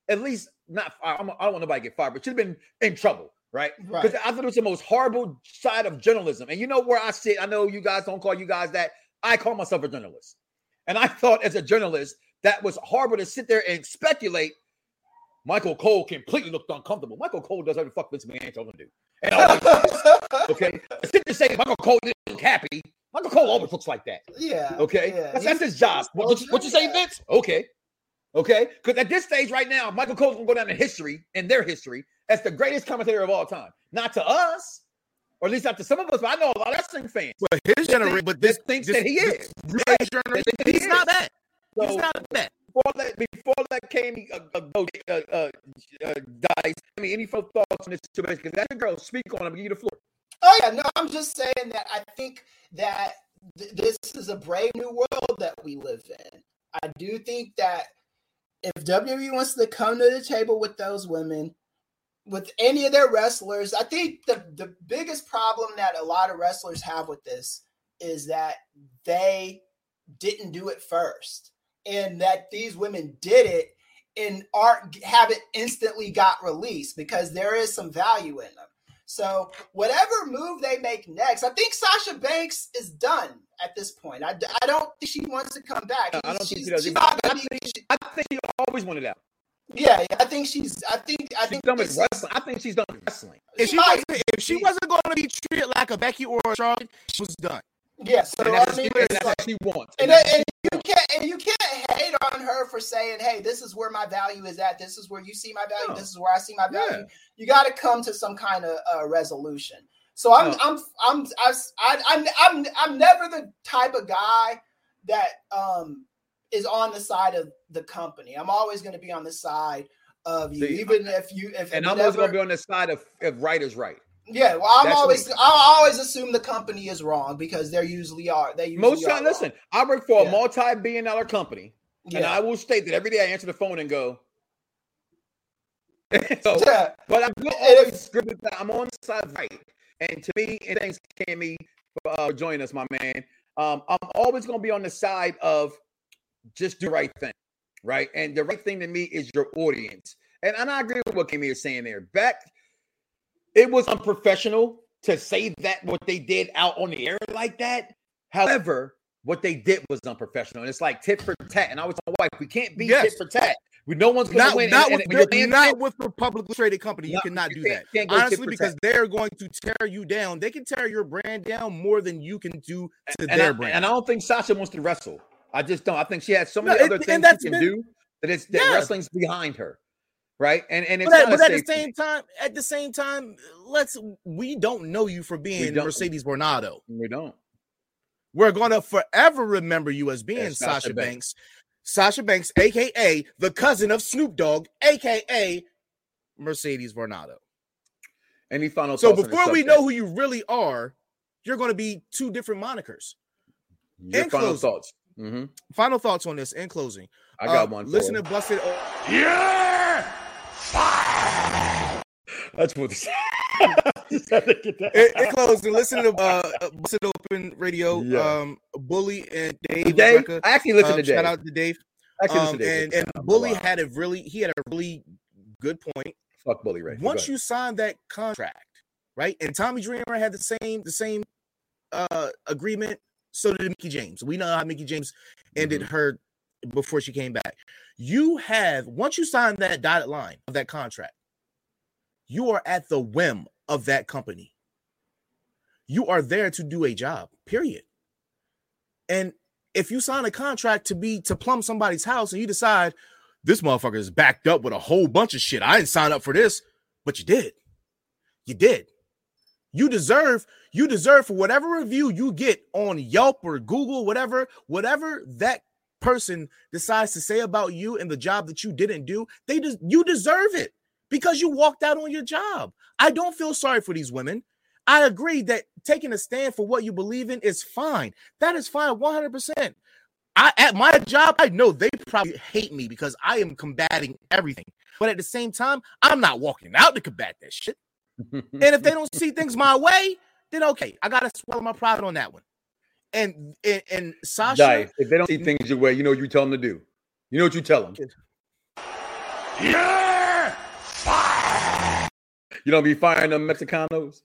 at least not. I don't I don't want nobody to get fired, but should have been in trouble, right? Because Right. I thought it was the most horrible side of journalism. And you know where I sit. I know you guys don't call you guys that. I call myself a journalist, and I thought as a journalist that was horrible to sit there and speculate. Michael Cole completely looked uncomfortable. Michael Cole does whatever the fuck this man told him to do. And like, okay, sit there saying Michael Cole didn't look happy. Michael Cole always looks like that. yeah. Okay, yeah. that's, that's his job. What, you- what you say. Vince? Okay, okay. Because at this stage right now, Michael Cole's gonna go down in history, in their history, as the greatest commentator of all time. Not to us, or at least not to some of us, but I know a lot of wrestling fans. But his generation, but this that thinks this- that he this is. Right. generation, That he he's not that. He's not that. before that, before that came, uh, uh, uh, uh, uh, dice. I mean, any thoughts on this situation? Because that's a girl. Speak on him. Give you the floor. Oh yeah, no, I'm just saying that I think that th- this is a brave new world that we live in. I do think that if WWE wants to come to the table with those women, with any of their wrestlers, I think the the biggest problem that a lot of wrestlers have with this is that they didn't do it first, and that these women did it and aren't haven't instantly got released because there is some value in them. So whatever move they make next, I think Sasha Banks is done at this point. I, I don't think she wants to come back. I don't think she does I be. I think she always wanted out. Yeah, yeah, I think she's. I think. I She's think done with wrestling. I think she's done with wrestling. If She she, wasn't, if she wasn't going to be treated like a Becky or a Charlotte, she was done. Yeah, so And I mean, that's like- what she wants. and, that's and you can't and you can't hate on her for saying, "Hey, this is where my value is at. This is where you see my value. No. This is where I see my Yeah. value." You got to come to some kind of uh, resolution. So I'm No. I'm I'm I, I, I'm I'm I'm never the type of guy that um is on the side of the company. I'm always going to be on the side of you, See, even if you if And I'm always gonna be on the side of if right is right. Yeah, well, I'm That's always. I always assume the company is wrong because they usually are. They usually Most time, listen, I work for Yeah. a multi-billion dollar company, and I will state that every day I answer the phone and go. so, Yeah. but I'm always good with that. I'm on the side of right. And to me, and thanks, Cammy, for uh, joining us, my man. Um, I'm always going to be on the side of just do the right thing, right? And the right thing to me is your audience. And, and I agree with what Cammy is saying there. Back, it was unprofessional to say that what they did out on the air like that. However, what they did was unprofessional. And it's like tit for tat. And I was my wife, we can't be Yes. tit for tat. We no one's gonna Not, win. not, and, with, and when the- you're not with a publicly traded company. You No, cannot you do that. Honestly, because they're going to tear you down. They can tear your brand down more than you can do to their I, brand. and I don't think Sasha wants to wrestle. I just don't. I think she has so many it- other and things she can been- do that it's that Yeah. wrestling's behind her, right? And and it's but at, but at the same time, at the same time, let's we don't know you for being. Mercedes Varnado. We don't. We're gonna forever remember you as being As Sasha Banks. Banks. Sasha Banks, aka the cousin of Snoop Dogg, aka Mercedes Varnado. Any final So before we know who you really are, you're gonna be two different monikers. your in final closing. thoughts. Hmm Final thoughts on this in closing. I got Uh, one. Listen to Busted. O- That's what. Just had to get that in, in out. closing, listen to uh, Busted Open Radio. Yeah. Um, Bully and Dave. Dave, Rebecca. I actually listened Um, to Dave. Shout out to Dave. I actually Um, listened to Dave. and and Yeah, Bully wow. had a really he had a really good point. fuck Bully Ray. Once you sign that contract, right? And Tommy Dreamer had the same the same uh agreement. So did Mickie James. We know how Mickie James ended Mm-hmm. her before she came back. You have once you sign that dotted line of that contract, you are at the whim of that company. You are there to do a job, period. And if you sign a contract to be to plumb somebody's house and you decide this motherfucker is backed up with a whole bunch of shit. I didn't sign up for this, but you did. You did. You deserve, you deserve for whatever review you get on Yelp or Google, whatever, whatever that person decides to say about you and the job that you didn't do, they des- you deserve it because you walked out on your job. I don't feel sorry for these women. I agree that taking a stand for what you believe in is fine. That is fine 100%. I at my job, I know they probably hate me because I am combating everything. But at the same time, I'm not walking out to combat that shit. And if they don't see things my way, then okay, I gotta swallow my pride on that one. And and, and Sasha, Dave, if they don't see things your way, you know what you tell them to do. You know what you tell them. Yeah, fire. You don't be firing them Mexicanos.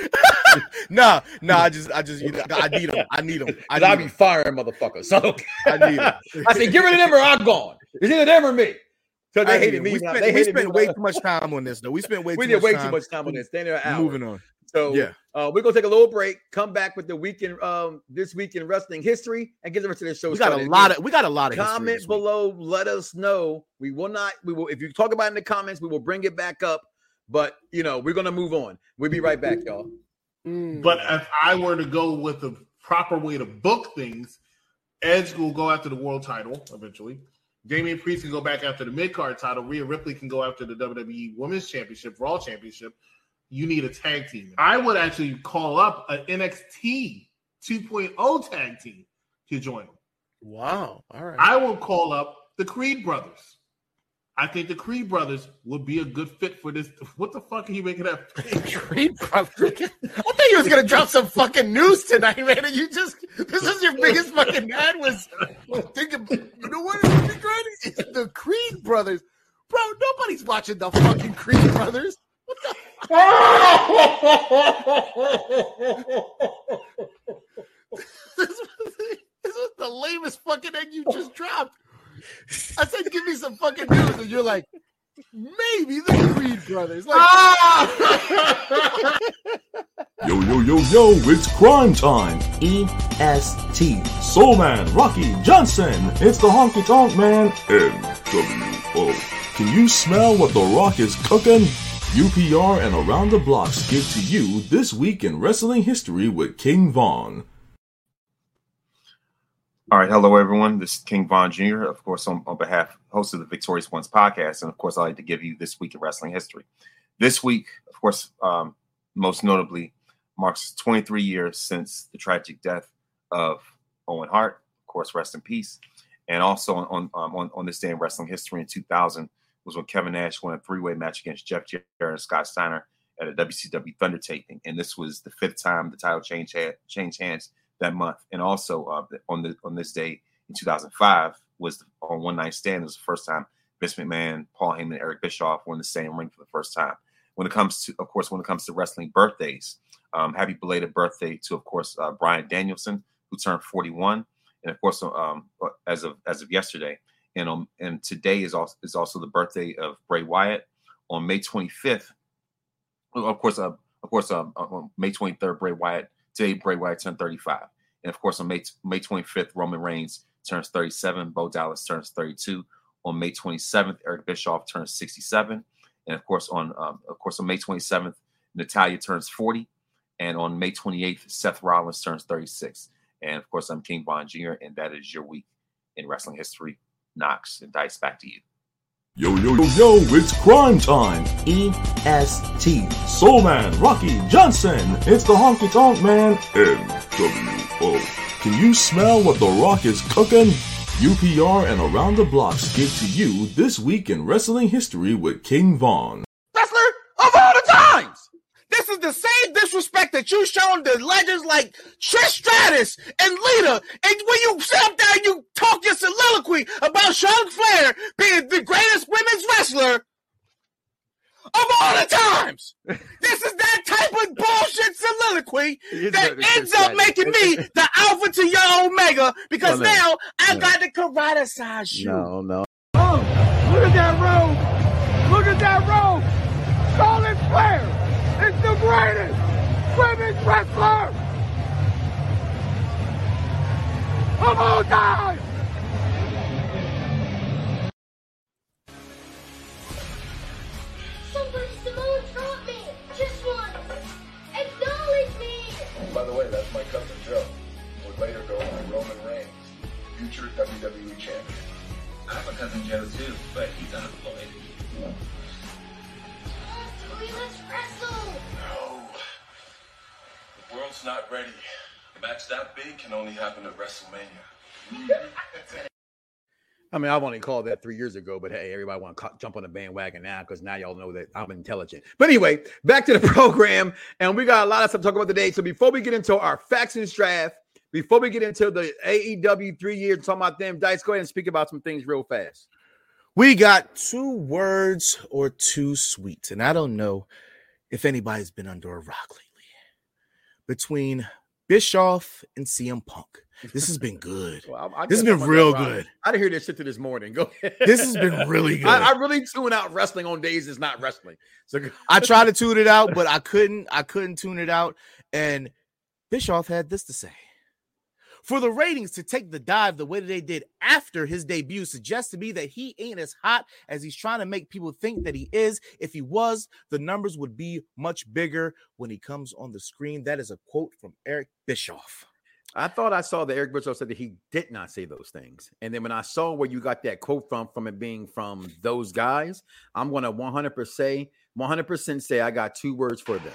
nah, nah, I just, I just, you know, I need them, I need them, I need I be firing motherfuckers. So I need 'em. I said, get rid of them or I'm gone. It's either them or me. So they I hated hate me. We spent, they we hated spent way too much time on this, though. We spent way we too did much way time. too much time on this. Standing an hour. Moving on. So Yeah. uh, we're gonna take a little break. Come back with the weekend, um, this week in wrestling history, and get the rest of the show. We got a lot of, we got a lot of comment below. Let us know. We will not. We will. If you talk about it in the comments, we will bring it back up. But you know, we're gonna move on. We'll be right back, y'all. But if I were to go with the proper way to book things, Edge will go after the world title eventually. Damian Priest can go back after the mid card title. Rhea Ripley can go after the WWE Women's Championship, Raw Championship. You need a tag team. I would actually call up an NXT 2.0 tag team to join them. Wow. All right. I will call up the Creed brothers. I think the Creed brothers would be a good fit for this. What the fuck are you making up? Creed brothers. I thought you was gonna drop some fucking news tonight, man. And you just this is your biggest fucking ad was thinking. You know what? It's the Creed brothers, bro. Nobody's watching the fucking Creed brothers. What the? this, was, this was the lamest fucking egg you just dropped. I said, give me some fucking news, and you're like, maybe the Creed brothers. Like, ah! Yo, yo, yo, yo, it's crime time. EST. Soul Man, Rocky Johnson, it's the Honky Tonk Man, NWO. Can you smell what The Rock is cooking? UPR and Around the Blocks give to you This Week in Wrestling History with King Vaughn. All right, hello everyone. This is King Von Jr. Of course, on, on behalf host of the Victorious Ones podcast, and of course, I'd like to give you this week in wrestling history. This week, of course, um, most notably, marks 23 years since the tragic death of Owen Hart. Of course, rest in peace. And also on on um, on, this day in wrestling history in 2000 was when Kevin Nash won a three-way match against Jeff Jarrett and Scott Steiner at a WCW Thunder taping, and this was the fifth time the title changed changed hands that month. And also uh, on the on this day in 2005 was on one night stand. It was the first time Vince McMahon, Paul Heyman, Eric Bischoff were in the same ring for the first time. When it comes to, of course, when it comes to wrestling birthdays, um, happy belated birthday to, of course, uh, Bryan Danielson, who turned 41, and of course, um, as of as of yesterday, and um, and today is also is also the birthday of Bray Wyatt. On May 25th, of course, uh, of course, um, uh, on May 23rd, Bray Wyatt. Today, Bray Wyatt turned 35, and of course, on May May 25th, Roman Reigns turns 37. Bo Dallas turns 32. On May 27th, Eric Bischoff turns 67, and of course, on um, of course on May 27th, Natalya turns 40, and on May 28th, Seth Rollins turns 36. And of course, I'm King Von Jr., and that is your week in wrestling history. Knox and Dice back to you. Yo, yo, yo, yo, it's crime time. EST. Soul Man, Rocky Johnson. It's the Honky Tonk Man, NWO. Can you smell what The Rock is cooking? UPR and Around the Blocks give to you this week in wrestling history with King Von. Wrestler of all the times! This is the same disrespect that you shown to legends like Trish Stratus and Lita. And when you sit up there and you talk your soliloquy about Charlotte Flair being the greatest women's wrestler of all the times. this is that type of bullshit soliloquy that ends up making me the alpha to your omega because No, no. now I No. got to karate you. No, no. Oh, look at that robe. Look at that robe. Charlotte Flair is the greatest of I mean, I've only called that three years ago, but hey, everybody want to jump on the bandwagon now because now y'all know that I'm intelligent. But anyway, back to the program, and we got a lot of stuff to talk about today. So before we get into our facts and draft, before we get into the AEW three years talking about them, Dice, go ahead and speak about some things real fast. We got two words or two sweets, and I don't know if anybody's been under a rock lately. Between Bischoff and CM Punk, this has been good. Well, I- I this has been real under a rock. good. I didn't hear this shit to this morning. Go ahead. This has been really good. I, I really tune out wrestling on days it's not wrestling. So I tried to tune it out, but I couldn't. I couldn't tune it out. And Bischoff had this to say. For the ratings to take the dive the way that they did after his debut suggests to me that he ain't as hot as he's trying to make people think that he is. If he was, the numbers would be much bigger when he comes on the screen. That is a quote from Eric Bischoff. I thought I saw that Eric Bischoff said that he did not say those things. And then when I saw where you got that quote from, from it being from those guys, I'm going to 100% say, 100% say I got two words for them.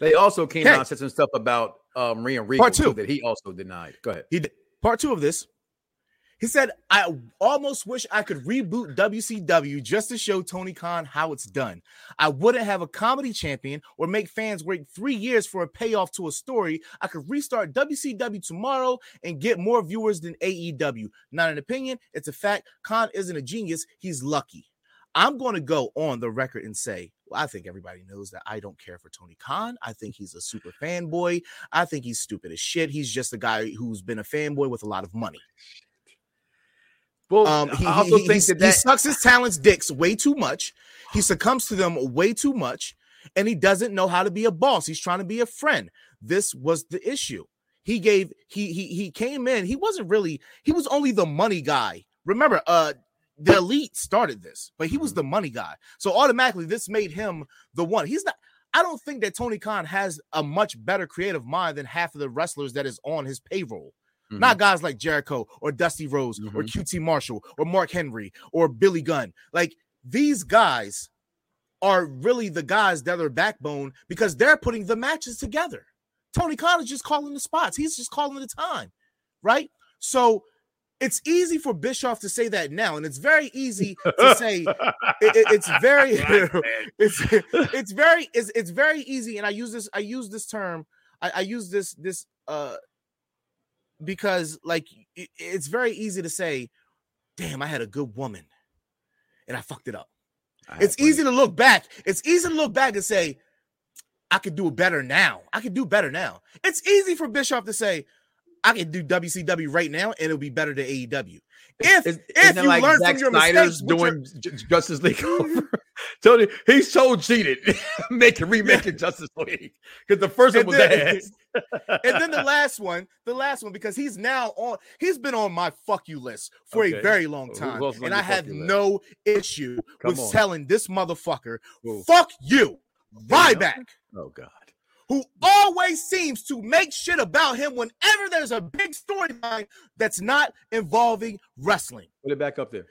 They also came Okay. out and said some stuff about um, Rhea Regal Part two. too, that he also denied. Go ahead. He did part two of this. He said, I almost wish I could reboot WCW just to show Tony Khan how it's done. I wouldn't have a comedy champion or make fans wait three years for a payoff to a story. I could restart WCW tomorrow and get more viewers than AEW. Not an opinion, it's a fact. Khan isn't a genius, he's lucky. I'm going to go on the record and say, well, I think everybody knows that I don't care for Tony Khan. I think he's a super fanboy. I think he's stupid as shit. He's just a guy who's been a fanboy with a lot of money. Well, Um, he, I also he- think he- that he sucks his talents dicks way too much. He succumbs to them way too much, and he doesn't know how to be a boss. He's trying to be a friend. This was the issue. He gave he he he came in. He wasn't really. He was only the money guy. Remember, uh, the elite started this, but he was Mm-hmm. the money guy. So automatically, this made him the one. He's not. I don't think that Tony Khan has a much better creative mind than half of the wrestlers that is on his payroll. Mhm. Not guys like Jericho or Dusty Rhodes or Mhm. QT Marshall or Mark Henry or Billy Gunn. Like these guys are really the guys that are backbone because they're putting the matches together. Tony Khan is just calling the spots. He's just calling the time, right? So it's easy for Bischoff to say that now, and it's very easy to say it- it- it's very it's it's very it's, it's very easy and i use this i use this term i, I use this this uh because like it- it's very easy to say damn i had a good woman and i fucked it up. It's easy to look back it's easy to look back and say i could do it better now i could do better now. It's easy for bischoff to say i can do wcw right now and it'll be better than aew if Is- if you like learn Zack from your Snyder's mistakes are- doing J- Justice League over. Tony, he's so cheated making remaking Justice League because the first one And was then- ass. and then the last one, the last one, because he's now on, he's been on my fuck you list for Okay. a very long time. And I have list? no issue Come with on. telling this motherfucker, fuck you, Ryback, Oh God. Who always seems to make shit about him whenever there's a big storyline that's not involving wrestling. Put it back up there.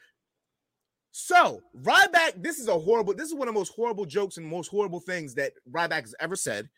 So Ryback, this is a horrible. This is one of the most horrible jokes and most horrible things that Ryback has ever said.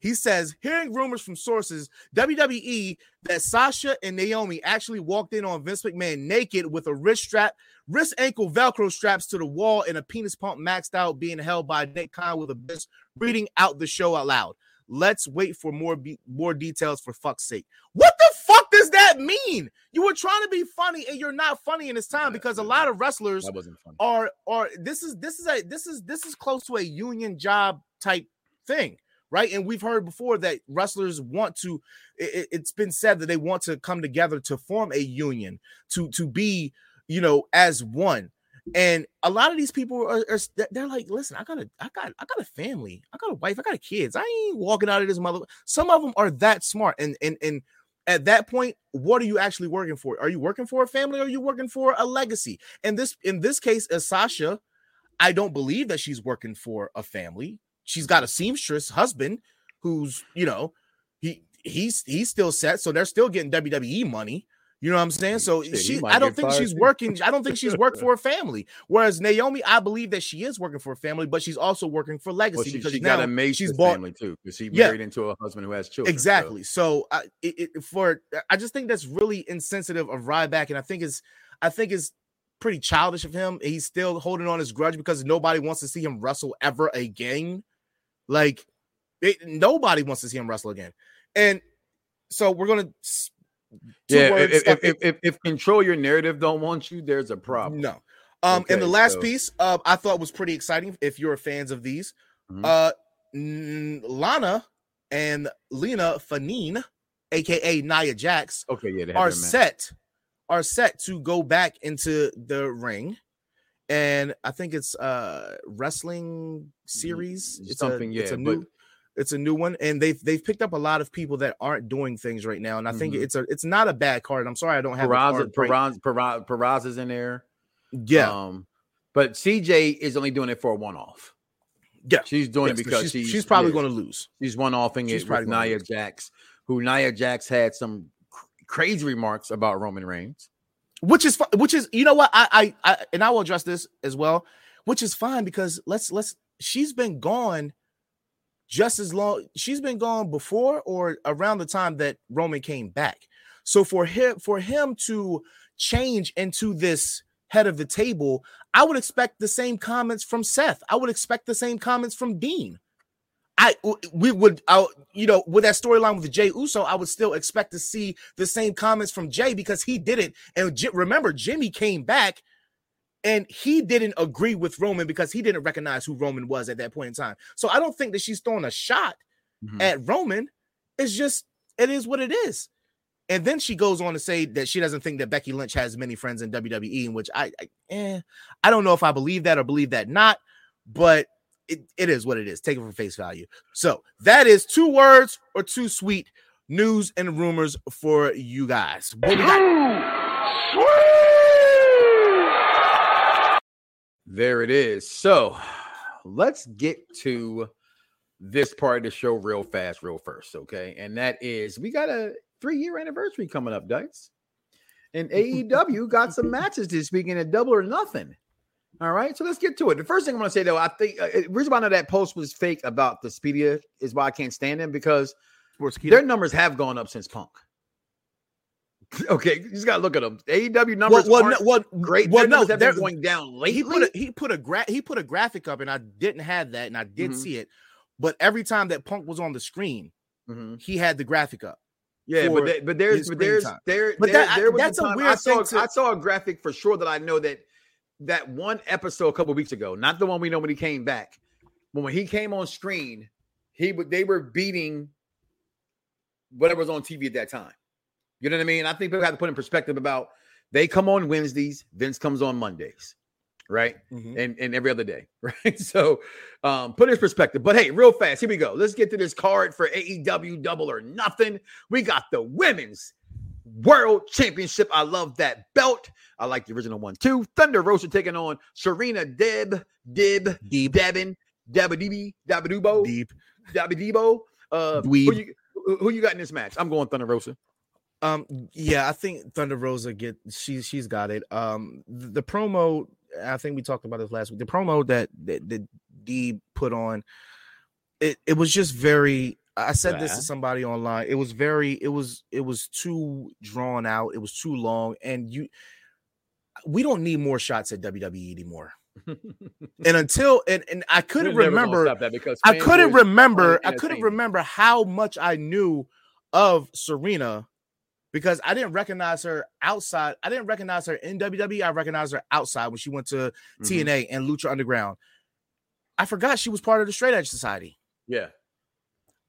He says, hearing rumors from sources, WWE that Sasha and Naomi actually walked in on Vince McMahon naked with a wrist strap, wrist ankle Velcro straps to the wall, and a penis pump maxed out, being held by Nick Khan with a bitch reading out the show out loud. Let's wait for more be- more details for fuck's sake. What the fuck does that mean? You were trying to be funny and you're not funny in this time because a lot of wrestlers That wasn't funny. are are this is this is a this is this is close to a union job type thing right and we've heard before that wrestlers want to it, has been said that they want to come together to form a union to to be you know as one and a lot of these people are, are they're like listen i got a i got i got a family. I got a wife. I got kids. I ain't walking out of this mother some of them are that smart and and and at that point what are you actually working for? Are you working for a family or are you working for a legacy? And this in this case as sasha i don't believe that she's working for a family. She's got a seamstress husband who's you know he he's he's still set so they're still getting wwe money you know what i'm saying so Shit, she i don't think she's too. working i don't think she's worked for a family whereas naomi i believe that she is working for a family but she's also working for legacy Well, she, because she now got a maid she's bought family too because she Yeah. married into a husband who has children. so- Exactly. So, I it, it, for I just think that's really insensitive of Ryback, and I think is I think is pretty childish of him. He's still holding on his grudge because nobody wants to see him wrestle ever again. Like it, nobody wants to see him wrestle again, and so we're gonna. Yeah, if, if, if, if, control your narrative don't want you, there's a problem. no. Um, and the last so- piece, uh, I thought was pretty exciting. If you're fans of these, Mhm. uh, Lana and Lena Fanine, aka Nia Jax, Okay, yeah, they are set are set to go back into the ring and i think it's uh wrestling series it's something, a, it's yeah, new it's a new one and they've they've picked up a lot of people that aren't doing things right now and i think Mhm. it's a it's not a bad card i'm sorry i don't have the Peraz, card right- Peraz, Peraz, Peraz is in there. yeah Um, but CJ is only doing it for a one off. yeah She's doing Yes, it because she's, she's, she's probably yeah, going to lose She's one offing it with Nia lose. Jax, who Nia Jax had some cr- crazy remarks about Roman Reigns. which is which is you know what I, I I and I will address this as well, which is fine because let's let's she's been gone just as long she's been gone before or around the time that Roman came back. So for him for him to change into this head of the table, I would expect the same comments from Seth. I would expect the same comments from Dean. I we would I, you know with that storyline with Jey Uso, I would still expect to see the same comments from Jay because he did it. And remember, Jimmy came back and he didn't agree with Roman because he didn't recognize who Roman was at that point in time. So I don't think that she's throwing a shot Mhm. at Roman. It's just it is what it is. And then she goes on to say that she doesn't think that Becky Lynch has many friends in WWE, in which I, I eh, I don't know if I believe that or believe that not, but it, it is what it is. Take it for face value. So that is two words or two sweet news and rumors for you guys. What we got? There it is. So let's get to this part of the show real fast, real first. Okay. And that is we got a three year anniversary coming up, Dice. And AEW got some matches this week in a double or nothing. All right. So let's get to it. The first thing I'm going to say, though, I think uh, the reason why I know that post was fake about the Speedia is why I can't stand them because their numbers have gone up since Punk. Okay, you just gotta look at them. AEW numbers well, aren't no, well, great. Well, no, numbers have been they're- going down lately. He put a, he put a gra- he put a graphic up, and I didn't have that, and I did Mhm. see it. But every time that Punk was on the screen, Mhm. he had the graphic up. Yeah, but they, but there's but there's time. there But there, that- there was that's a time weird I saw thing to- I saw a graphic for sure that I know that that one episode a couple weeks ago, not the one we know when he came back, but when he came on screen, he would they were beating whatever was on TV at that time. You know what I mean? I think people have to put in perspective about they come on Wednesdays, Vince comes on Mondays, right? Mhm. And and every other day, right? So um put in perspective. But hey, real fast, here we go. Let's get to this card for AEW double or nothing. We got the women's world championship. I love that belt. I like the original one too. Thunder Rosa taking on Serena Deb, Dib, Deep, Devin, Dabadibi, Dabadubo, deep. Dabadibo. Uh, who you, who you got in this match? I'm going Thunder Rosa. Um, yeah, I think Thunder Rosa get she she's got it. Um, the, the promo, I think we talked about this last week. The promo that that, that D put on, it it was just very. I said this to somebody online. It was very. It was it was too drawn out. It was too long, and you. We don't need more shots at WWE anymore. and until and and I couldn't We're remember. that because I couldn't remember. I couldn't remember how much I knew of Serena because I didn't recognize her outside. I didn't recognize her in WWE. I recognized her outside when she went to Mhm. TNA and Lucha Underground. I forgot she was part of the Straight Edge Society. Yeah.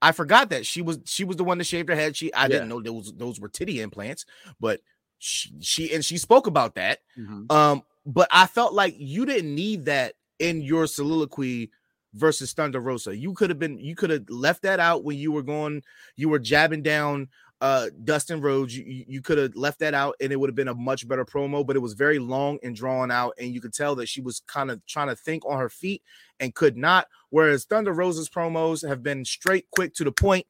I forgot that she was she was the one that shaved her head. She I Yeah. didn't know those those were titty implants, but she, she and she spoke about that. Mhm. Um, but I felt like you didn't need that in your soliloquy versus Thunder Rosa. You could have been you could have left that out when you were going, you were jabbing down uh Dustin Rhodes. You, you- could have left that out and it would have been a much better promo, but it was very long and drawn out, and you could tell that she was kind of trying to think on her feet and could not. Whereas Thunder Rosa's promos have been straight, quick to the point,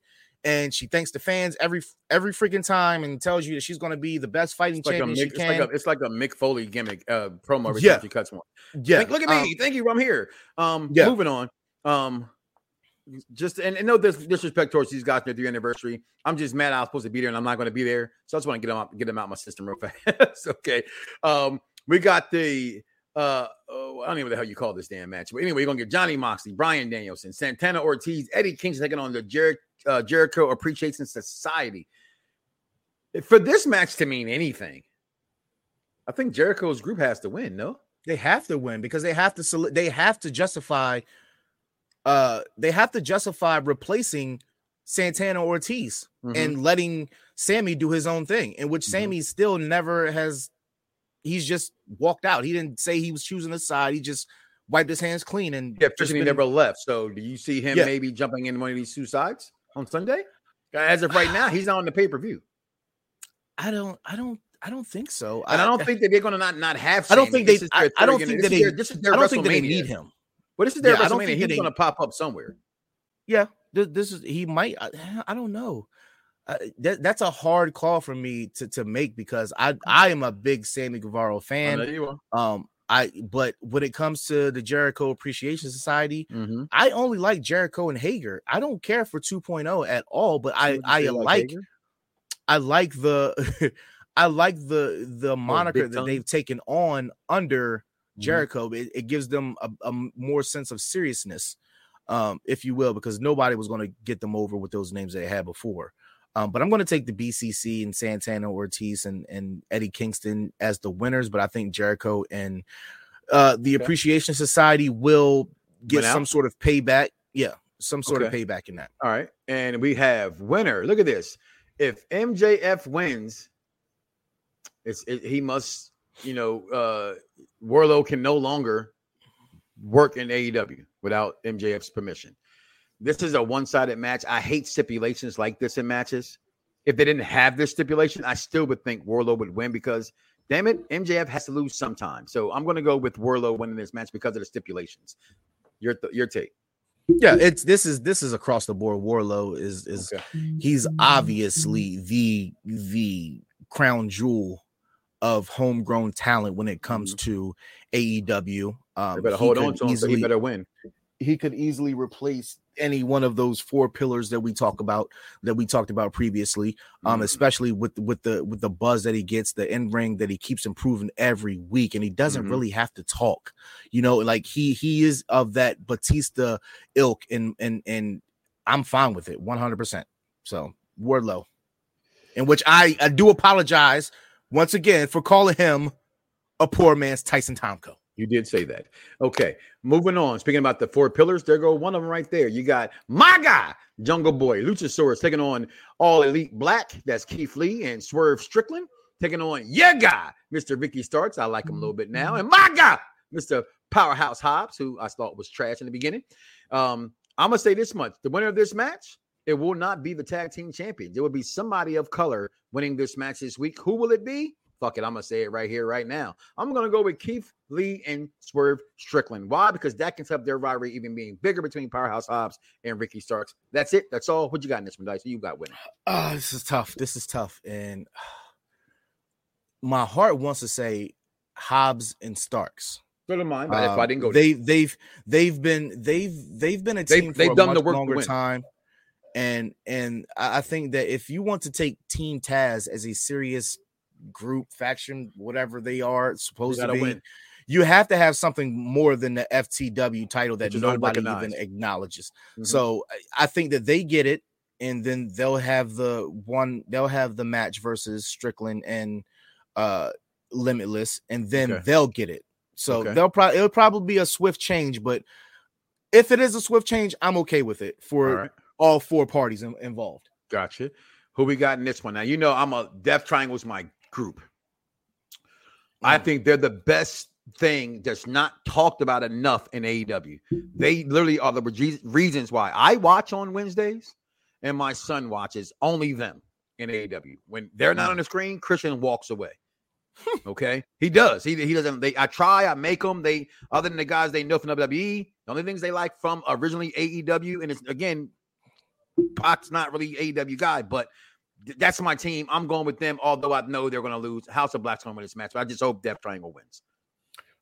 and she thanks the fans every every freaking time and tells you that she's going to be the best fighting It's like, a champion Mick, she it's, can. like a, it's like a Mick Foley gimmick uh, promo every Yeah. time she cuts one. yeah, Thank- look at um, me. Thank you. I'm here. Um, Yeah. moving on. Um, just and, and no dis- disrespect towards these guys their three anniversary. I'm just mad I was supposed to be there and I'm not going to be there. So I just want to get them out, get them out my system real fast. okay. Um, we got the uh, oh, I don't even know what the hell you call this damn match. But anyway, you're gonna get Johnny Moxley, Bryan Danielson, Santana Ortiz, Eddie Kingston taking on the Jer- uh, Jericho Appreciation Society. For this match to mean anything, I think Jericho's group has to win. No. They have to win because they have to they have to justify uh they have to justify replacing Santana Ortiz Mhm. and letting Sammy do his own thing, in which Mhm. Sammy still never has he's just walked out. He didn't say he was choosing a side, he just wiped his hands clean and Yeah, Christian he been- never left. So do you see him Yeah. maybe jumping in one of these two sides on Sunday? As of right now, he's not on the pay per view, I don't I don't I don't think so. and I don't think that they're going to not not have. I don't think they- I- I don't think that they- their- This is their I don't think that they need him. But this is their Yeah, I don't WrestleMania. think He's they- to pop up somewhere. Yeah, this, this is he might. I, I don't know. Uh, that, that's a hard call for me to, to make because I I am a big Sammy Guevara I fan. are. Um, I but when it comes to the Jericho Appreciation Society, Mhm. I only like Jericho and Hager. I don't care for 2.0 at all, but I I say like I like the I like the the moniker big that they've taken on under Jericho. It, it gives them a more sense of seriousness, um, if you will, because nobody was going to get them over with those names they had before. Um, but I'm going to take the BCC and Santana Ortiz and, and Eddie Kingston as the winners. But I think Jericho and uh, the Okay. Appreciation Society will get some sort of payback. Yeah, some sort Okay. of payback in that. All right, and we have winner. Look at this. If MJF wins, it's it, he must. You know, uh Wardlow can no longer work in AEW without MJF's permission. This is a one-sided match. I hate stipulations like this in matches. If they didn't have this stipulation, I still would think Wardlow would win because, damn it, MJF has to lose sometime. So I'm going to go with Wardlow winning this match because of the stipulations. Your th- your take. Yeah, it's this is this is across the board. Warlow is is he's obviously the the crown jewel of homegrown talent when it comes to AEW. Um, They better he hold could on to him, so he better win. He could easily replace any one of those four pillars that we talk about that we talked about previously. Um, Mhm. especially with with the with the buzz that he gets, the in ring that he keeps improving every week, and he doesn't Mhm. really have to talk. You know, like he he is of that Batista ilk, and and and I'm fine with it, 100. percent So Wardlow, in which I I do apologize once again for calling him a poor man's Tyson Tomko. You did say that. Okay, moving on. Speaking about the four pillars, there go one of them right there. You got my guy, Jungle Boy, Luchasaurus, taking on All Elite Black. That's Keith Lee and Swerve Strickland, taking on your guy, Mr. Ricky Starks. I like him a little bit now. And my guy, Mr. Powerhouse Hobbs, who I thought was trash in the beginning. Um, I'm gonna say this much: the winner of this match, it will not be the tag team champions. It will be somebody of color winning this match this week. Who will it be? Fuck it, I'm gonna say it right here, right now. I'm gonna go with Keith Lee and Swerve Strickland. Why? Because that can help their rivalry even being bigger between Powerhouse Hobbs and Ricky Starks. That's it. That's all. What you got in this one, Dice? You got winning. Oh, this is tough. This is tough. And my heart wants to say Hobbs and Starks. So do mine, but if Um, I didn't go, they they've they've been they've they've been a They've- team for they've a done much the work longer time. And and I think that if you want to take Team Taz as a serious group faction, whatever they are supposed to be, win. you have to have something more than the FTW title that nobody even acknowledges. Mhm. So I- think that they get it, and then they'll have the one they'll have the match versus Strickland and uh Limitless, and then Okay. they'll get it. So Okay. they'll probably it'll probably be a swift change, but if it is a swift change, I'm okay with it for right. All four parties in- involved. Gotcha. Who we got in this one? Now you know I'm a Death Triangle's my group. I Mm. think they're the best thing that's not talked about enough in AEW. They literally are the re- reasons why I watch on Wednesdays and my son watches only them in AEW. When they're not on the screen, Christian walks away. Okay, he does. He he doesn't. They I try. I make them. They other than the guys they know from WWE. The only things they like from originally AEW, and it's again, Pac's not really AEW guy, but th- that's my team. I'm going with them. Although I know they're going to lose. House of Black's going to win this match, but I just hope Death Triangle wins.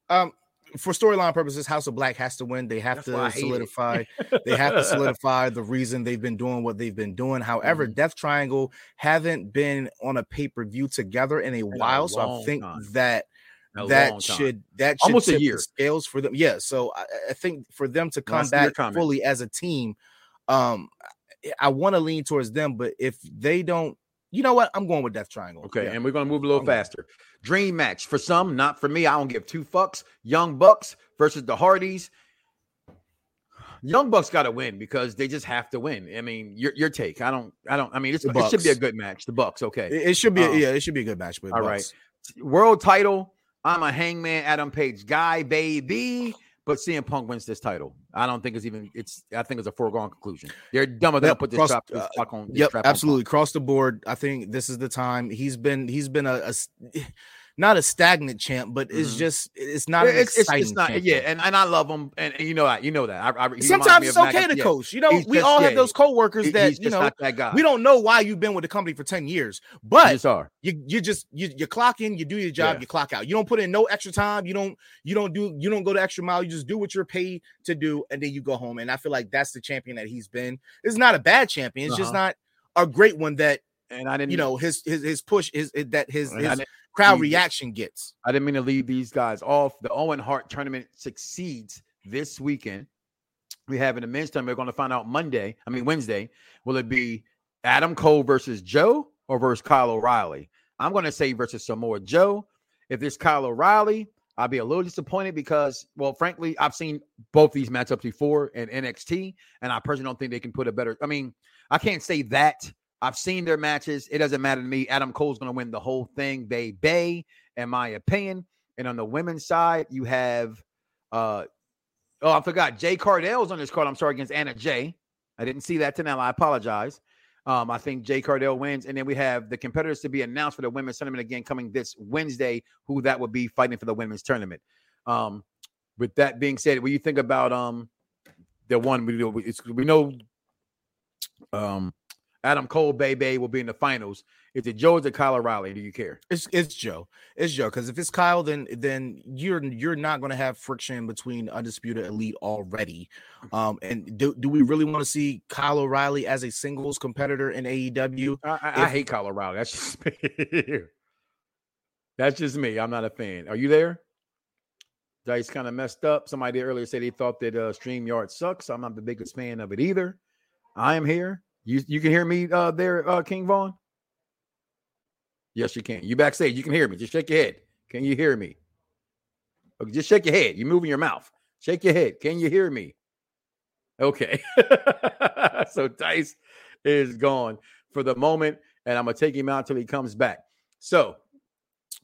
Um, for storyline purposes, House of Black has to win. They have That's to solidify. they have to solidify the reason they've been doing what they've been doing. However, Mm-hmm. Death Triangle haven't been on a pay per view together in a while, so I think time. that A that should that should Almost a year. scales for them. Yeah, so I, I think for them to come back fully as a team, um, I- want to lean towards them. But if they don't, you know what? I'm going with Death Triangle. Okay, Yeah. and we're going to move a little I'm going. faster. Dream match for some, not for me. I don't give two fucks. Young Bucks versus the Hardys. Young Bucks got to win because they just have to win. I mean, your your take. I don't. I don't. I mean, it's, it should be a good match. The Bucks. Okay. It, it should be. Um, yeah, it should be a good match. But All right. World title. I'm a Hangman Adam Page guy, baby. But CM Punk wins this title. I don't think it's even. It's. I think it's a foregone conclusion. They're dumb enough to put this. This uh, on. this Yep, strap on Punk. absolutely. Across the board, I think this is the time. He's been he's been a, a not a stagnant champ, but it's Mhm. just it's not it's, it's, exciting it's not. champ yeah, and, and I love him, and, and you know that. You know that. I, I, Sometimes it's of Mac- okay to yeah. coach. You know, He's we just- all yeah, have those coworkers that you know that guy. We don't know why you've been with the company for 10 years, but just you you just you, you clock in, you do your job, Yeah. you clock out. You don't put in no extra time. You don't you don't do you don't go the extra mile. You just do what you're paid to do, and then you go home. And I feel like that's the champion that he's been. It's not a bad champion. It's just Uh-huh. not a great one that And I didn't. you know his his his push is eh, that his his crowd reaction gets. I didn't mean to leave these guys off. The Owen Hart tournament succeeds this weekend. We have an men's tournament. We're going to find out Monday. I mean Wednesday. Will it be Adam Cole versus Joe or versus Kyle O'Reilly? I'm going to say versus Samoa Joe. If it's Kyle O'Reilly, I'll be a little disappointed because, well, frankly, I've seen both these matchups before in NXT, and I personally don't think they can put a better. I mean, I can't say that. I've seen their matches. It doesn't matter to me. Adam Cole's going to win the whole thing, baby, in my opinion. And on the women's side, you have, uh, oh, I forgot. Jade Cargill's on this card. I'm sorry, against Anna Jay. I didn't see that tonight. I apologize. Um, I think Jade Cargill wins. And then we have the competitors to be announced for the women's tournament again coming this Wednesday, who that would be fighting for the women's tournament. Um, with that being said, what you think about um the one we we know um Adam Cole Bay will be in the finals. Is it Joe or is it Kyle O'Reilly? Do you care? It's it's Joe. It's Joe. Because if it's Kyle, then then you're you're not going to have friction between undisputed elite already. Um, and do, do we really want to see Kyle O'Reilly as a singles competitor in AEW? I, I, I hate Kyle O'Reilly. That's just me. That's just me. I'm not a fan. Are you there? Dice kind of messed up. Somebody earlier said he thought that uh, StreamYard sucks. I'm not the biggest fan of it either. I am here. You you can hear me uh, there, uh, King Vaughn? Yes, you can. You backstage. You can hear me. Just shake your head. Can you hear me? Okay, just shake your head. You're moving your mouth. Shake your head. Can you hear me? Okay. so Dice is gone for the moment, and I'm gonna take him out till he comes back. So,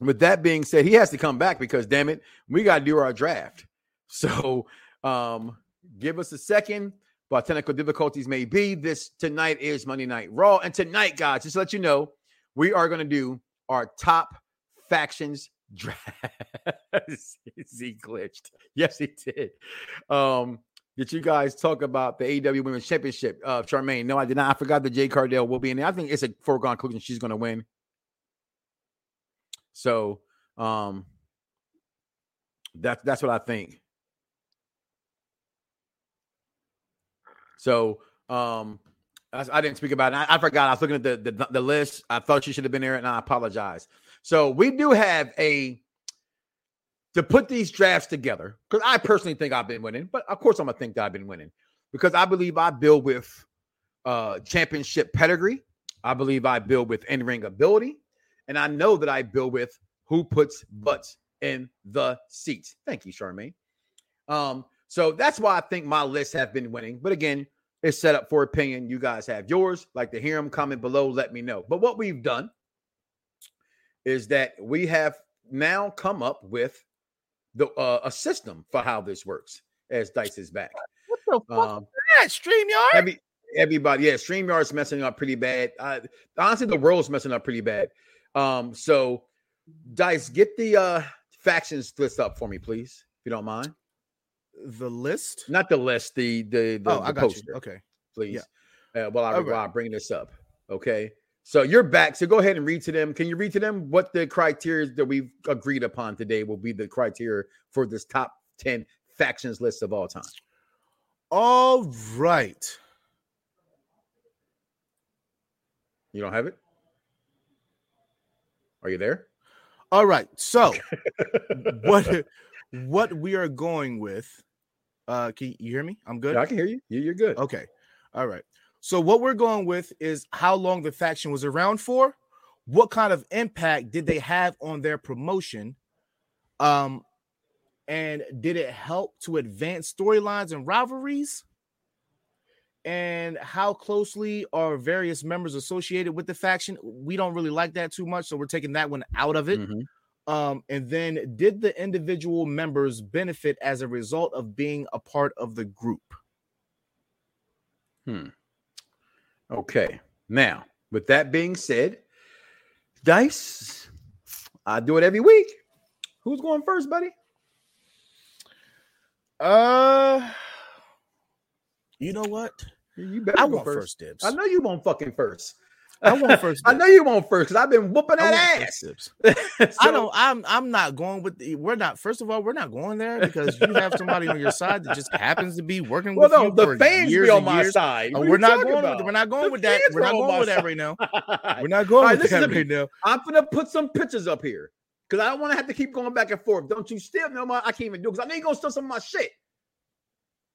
with that being said, he has to come back because damn it, we gotta do our draft. So, um, give us a second. But technical difficulties may be. This tonight is Monday Night Raw, and tonight, guys, just to let you know, we are gonna do our top factions draft. he glitched. Yes, he did. Um, did you guys talk about the AEW Women's Championship? Uh, Charmaine, no, I did not. I forgot that Jade Cargill will be in there. I think it's a foregone conclusion she's going to win. So, um, that's that's what I think. So, um, I, I didn't speak about it. I, I, forgot. I was looking at the, the the list. I thought she should have been there, and I apologize. So we do have a to put these drafts together because I personally think I've been winning, but of course I'm gonna think that I've been winning because I believe I build with uh championship pedigree. I believe I build with in-ring ability, and I know that I build with who puts butts in the seats. Thank you, Charmaine. Um, so that's why I think my lists have been winning. But again, it's set up for opinion. You guys have yours. Like to hear them comment below, let me know. But what we've done is that we have now come up with the uh, a system for how this works as Dice is back. What the fuck um, is that? StreamYard? Every, everybody, yeah, StreamYard's messing up pretty bad. Uh, honestly, the world's messing up pretty bad. Um, so Dice, get the uh factions list up for me, please, if you don't mind. The list? Not the list, the the, the oh, the I got poster, you. Okay. please. Yeah. Uh, while I, All while I bring this up. Okay. So you're back. So go ahead and read to them. Can you read to them what the criteria that we've agreed upon today will be the criteria for this top 10 factions list of all time? All right. You don't have it? Are you there? All right. So what what we are going with uh can you hear me? I'm good. Yeah, I can hear you. You- You're good. Okay. All right. So what we're going with is how long the faction was around for, what kind of impact did they have on their promotion? Um and did it help to advance storylines and rivalries? And how closely are various members associated with the faction? We don't really like that too much, so we're taking that one out of it. Mhm. Um, and then did the individual members benefit as a result of being a part of the group? Hmm. Okay. Now, with that being said, Dice, I do it every week. Who's going first, buddy? Uh, you know what? You better I go want first dibs. I know you want fucking first. I want first I know you want first because I've been whooping that ass. So- I don't. I'm. I'm not going with. The, we're not. First of all, we're not going there because you have somebody on your side that just happens to be working Well, with no, you the for fans years be on my years. side. Uh, we're not going. about? With, we're not going The with that. We're not going with that right now. We're not going right, with listen that right now. I'm gonna put some pictures up here because I don't want to have to keep going back and forth. Don't you still know my? I can't even do because I know you're gonna steal some of my shit.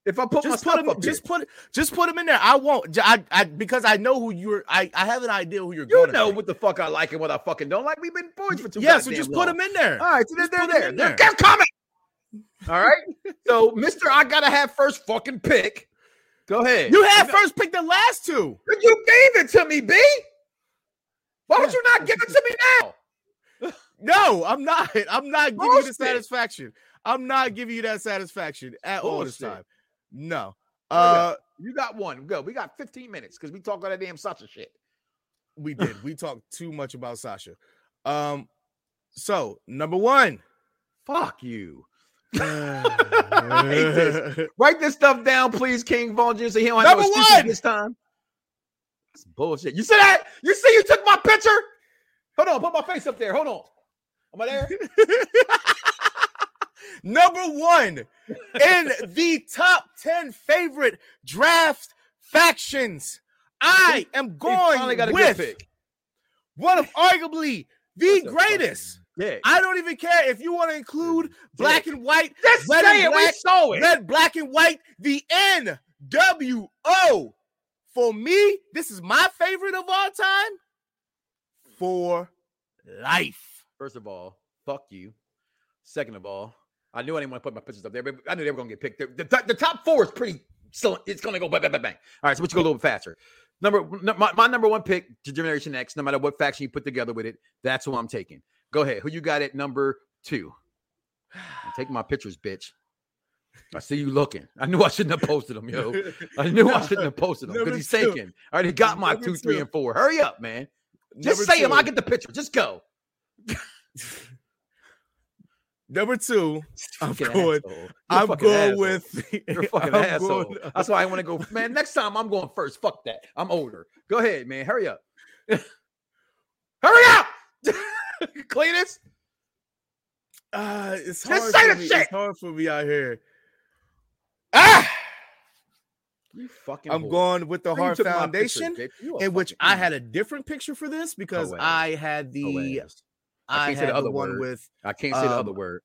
If I put my Just stuff put him. up Just put. Just put him in there. I won't. I. I because I know who you're. I. I have an idea who you're going to. You know what the fuck I like and what I fucking don't like. We've been boys for two. Yeah. So just put long. him in there. All right, so they're, Just they're there. They're there. they're coming. All right. So, Mister, I gotta have first fucking pick. Go ahead. You had first pick the last two. You gave it to me, B. Why would you not give it to me now? No, I'm not. I'm not giving you the satisfaction. I'm not giving you that satisfaction at all this time. No. Oh, Uh, You got one. Go. We got 15 minutes because we talk all that damn Sasha shit. we did. We talked too much about Sasha. Um, so number one, Fuck you. This. Write this stuff down, please, King Vaughn Jr. So he don't have Number no one. this time. It's bullshit. You see that? You see you took my picture? Hold on, put my face up there. Hold on. Am I there? Number one in the top 10 favorite draft factions. I am going with one of arguably the greatest. Yeah. I don't even care if you want to include black and white, Just red say it. We saw it. red, black, and white, the NWO. For me, this is my favorite of all time for life. First of all, fuck you. Second of all, I knew I didn't want to put my pictures up there, but I knew they were going to get picked. The, the, the top four is pretty. Still, it's going to go bang, bang, bang, bang. All right, so let's go a little bit faster. Number my, my number one pick to Generation X, no matter what faction you put together with it, that's who I'm taking. Go ahead. Who you got at number two? Taking my pictures, bitch. I see you looking. I knew I shouldn't have posted them, yo. I knew I shouldn't have posted them because he's two. thinking. I already got my Number two, three, two. and four. Hurry up, man. Just Number say them. I get the picture. Just go. Number two, I'm going. asshole. You're a I'm going asshole. with. You're fucking I'm asshole. going- That's why I want to go. Man, next time I'm going first. Fuck that. I'm older. Go ahead, man. Hurry up. Hurry up. Cletus. Uh, it's Just hard say for the me. shit. It's hard for me out here. Ah, You fucking. I'm whore. going with the Hart Foundation, picture, bitch? You a in which I had a different picture for this because Oh. I had the Oh, ass. I, can't say the the, other one word. with I can't say the um, other word.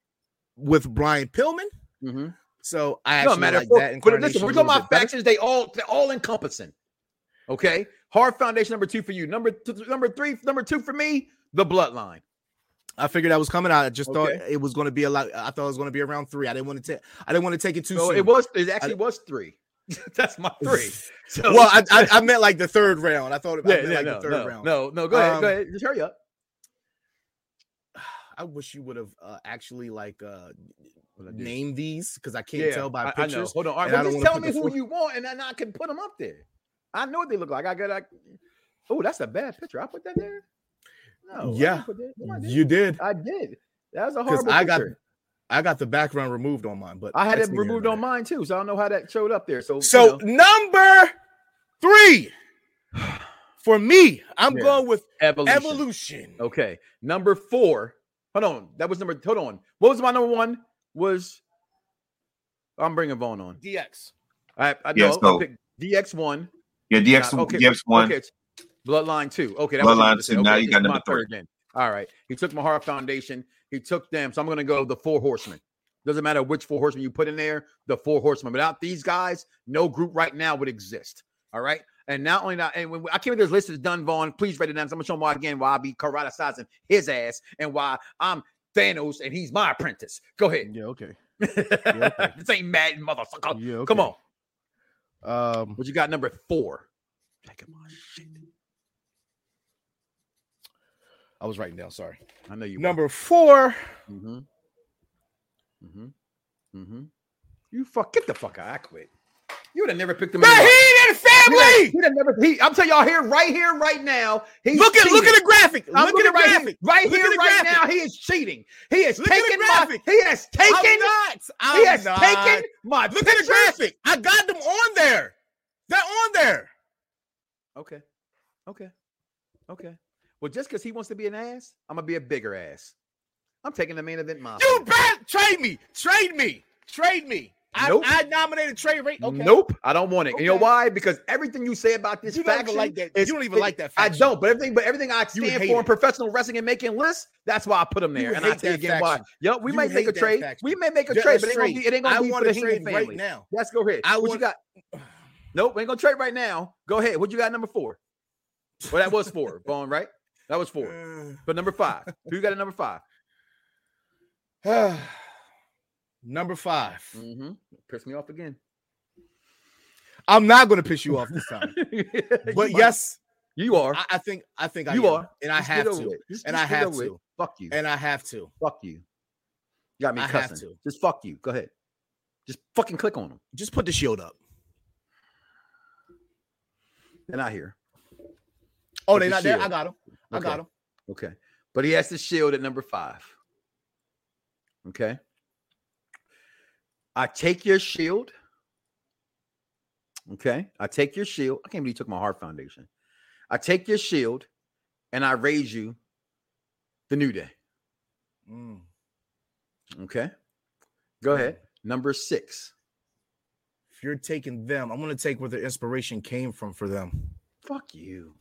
with Brian Pillman. Mm-hmm. So I No actually matter. like that but listen, we're talking about better. factions. They all they're all encompassing. Okay. Hart Foundation number two for you. Number number three. Number two for me. The Bloodline. I figured that was coming out. I just thought it was going to be a lot. I thought it was going to be around three. I didn't want to take. I didn't want to take it too So soon. it was. It actually was three. That's my three. So, well, I, I, I meant like the third round. I thought it I yeah, meant yeah, like no, the third no, round. no, no. Go ahead. Um, Go ahead. Just hurry up. I wish you would have uh, actually like uh, I named these because I can't Yeah, tell by I- I pictures. Hold on. All right. and I Well, don't just tell me who you want, and then I can put them up there. I know what they look like. I got. I, oh, that's a bad picture. I put that there. No. Yeah, that- no, didn't. you did I did. That was a horrible I got picture. I got the background removed on mine, but I had it removed on mine too, so I don't know how that showed up there. So. So you know, number three for me, I'm Yeah. going with evolution. evolution. Okay, number four. Hold on, that was number. Hold on. What was my number one? Was I'm bringing Vaughn on. DX. I, I Yeah, know. so- I picked DX one. Yeah, DX, Okay, DX one. Okay, Bloodline two. Okay, that Bloodline number two. two. Now Okay, you got is my number three. third then. All right. He took Mahara Foundation. He took them. So I'm going to go the four horsemen. Doesn't matter which four horsemen you put in there, the four horsemen. Without these guys, no group right now would exist. All right. And not only that, and when I came with this list is done, Vaughn. Please write it down. So I'm gonna show him why again why I be karatasizing his ass and why I'm Thanos and he's my apprentice. Go ahead. Yeah, okay. this ain't mad motherfucker. Yeah, okay. Come on. Um, What you got? Number four. My shit. I was writing down. Sorry. I know you. Number four. Mm-hmm. Mm-hmm. Mm-hmm. You fuck. Get the fuck out. I quit. You would have never picked him. The. Heenan family. He'd have never. He, I'm telling y'all here, right here, right now. He's Look at look cheating. at the graphic. I'm look at the right graphic. Here, right Look here, right graphic. now. He is cheating. He is Look taking my. He has taken. I'm not. I'm he has not. taken my. Look at the graphic. I got them on there. They're on there. Okay. Okay. Okay. Well, just because he wants to be an ass, I'm gonna be a bigger ass. I'm taking the main event monster. You bet. Trade me. Trade me. Trade me. I, Nope. I nominated Trey Ray. Okay. Nope, I don't want it. And you know why? Because everything you say about this You faction, like that- is- you don't even like that I don't, but everything, but everything I stand for in professional wrestling and making lists, that's why I put them there. And I tell you again why. faction. Yep, we You might make a trade. faction. We may make a Just trade, but it ain't gonna be, it ain't gonna I be for the trade family. right now. Let's go ahead. I what you got? Nope, we ain't gonna trade right now. Go ahead. What you got? Number four. Well, that was four. Vaughn, right? That was four. Uh. But number five. Who you got at number five? Number five. Mm-hmm. Piss me off again. I'm not going to piss you off this time. but You yes, You are. I, I think I think I you am. are. and I Just have to. Just- and just I have it. to, Fuck you. and I have to. Fuck you. You got me I cussing. to. Just fuck you. Go ahead. Just fucking click on them. Just put the shield up. They're not here. Oh, Put they the not there. I got them. I got Okay. them. Okay. But he has the shield at number five. Okay. I take your shield. Okay. I take your shield. I can't believe you took my Hart Foundation. I take your shield and I raise you the new day. Mm. Okay. Go ahead. Number six. If you're taking them, I'm going to take where the inspiration came from for them. Fuck you.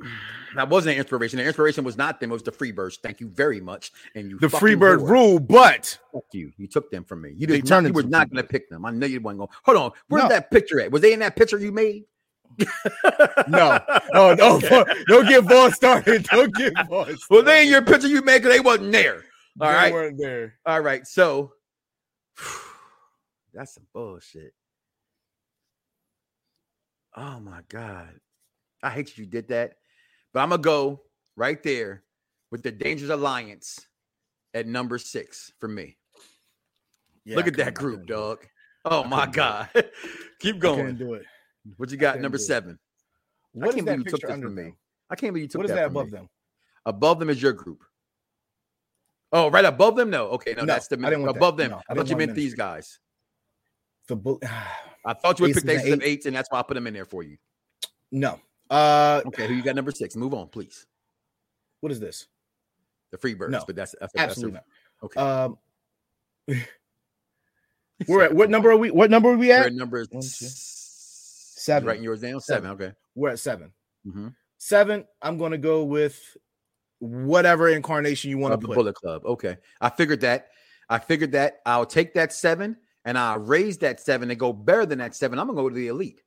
That wasn't an inspiration. The inspiration was not them. It was the Freebirds. Thank you very much. And you The Freebird rule, but Fuck you. You took them from me. You They did turned not, you were not going to pick them. I know you wasn't going. Hold on. Where's No. that picture at? Was they in that picture you made? no, oh no, don't get ball started. Don't get ball started. Well, they in your picture you made because they wasn't there. All They right. weren't there. All right. So that's some bullshit. Oh my God. I hate you did that. But I'm gonna go right there with the Dangerous Alliance at number six for me. Yeah, Look I at that group, couldn't do it. dog. Oh I my couldn't do it. God. Keep going. do it. What you got? Number seven. I What is can't that believe you took this from me. them? I can't believe you took What is that, that above me. them? Above them is your group. Oh, right above them? No. Okay, no, No, that's the I want that. above them. No, I I thought you meant these guys. The bull. I thought you would Aces pick the and aces of eights. eights, and that's why I put them in there for you. No. Uh, Okay, who you got number six? Move on, please. what is this? The free birds, No, but that's, that's Absolutely that's. Okay. Um, we're at what number are we? What number are we We're at? at number One, two, seven. Writing yours down. Seven. Okay. We're at 7 Mhm. Seven. I'm gonna go with whatever incarnation you want to the put. Bullet Club. Okay. I figured that. I figured that. I'll take that seven and I'll raise that seven and go better than that seven. I'm gonna go to the elite.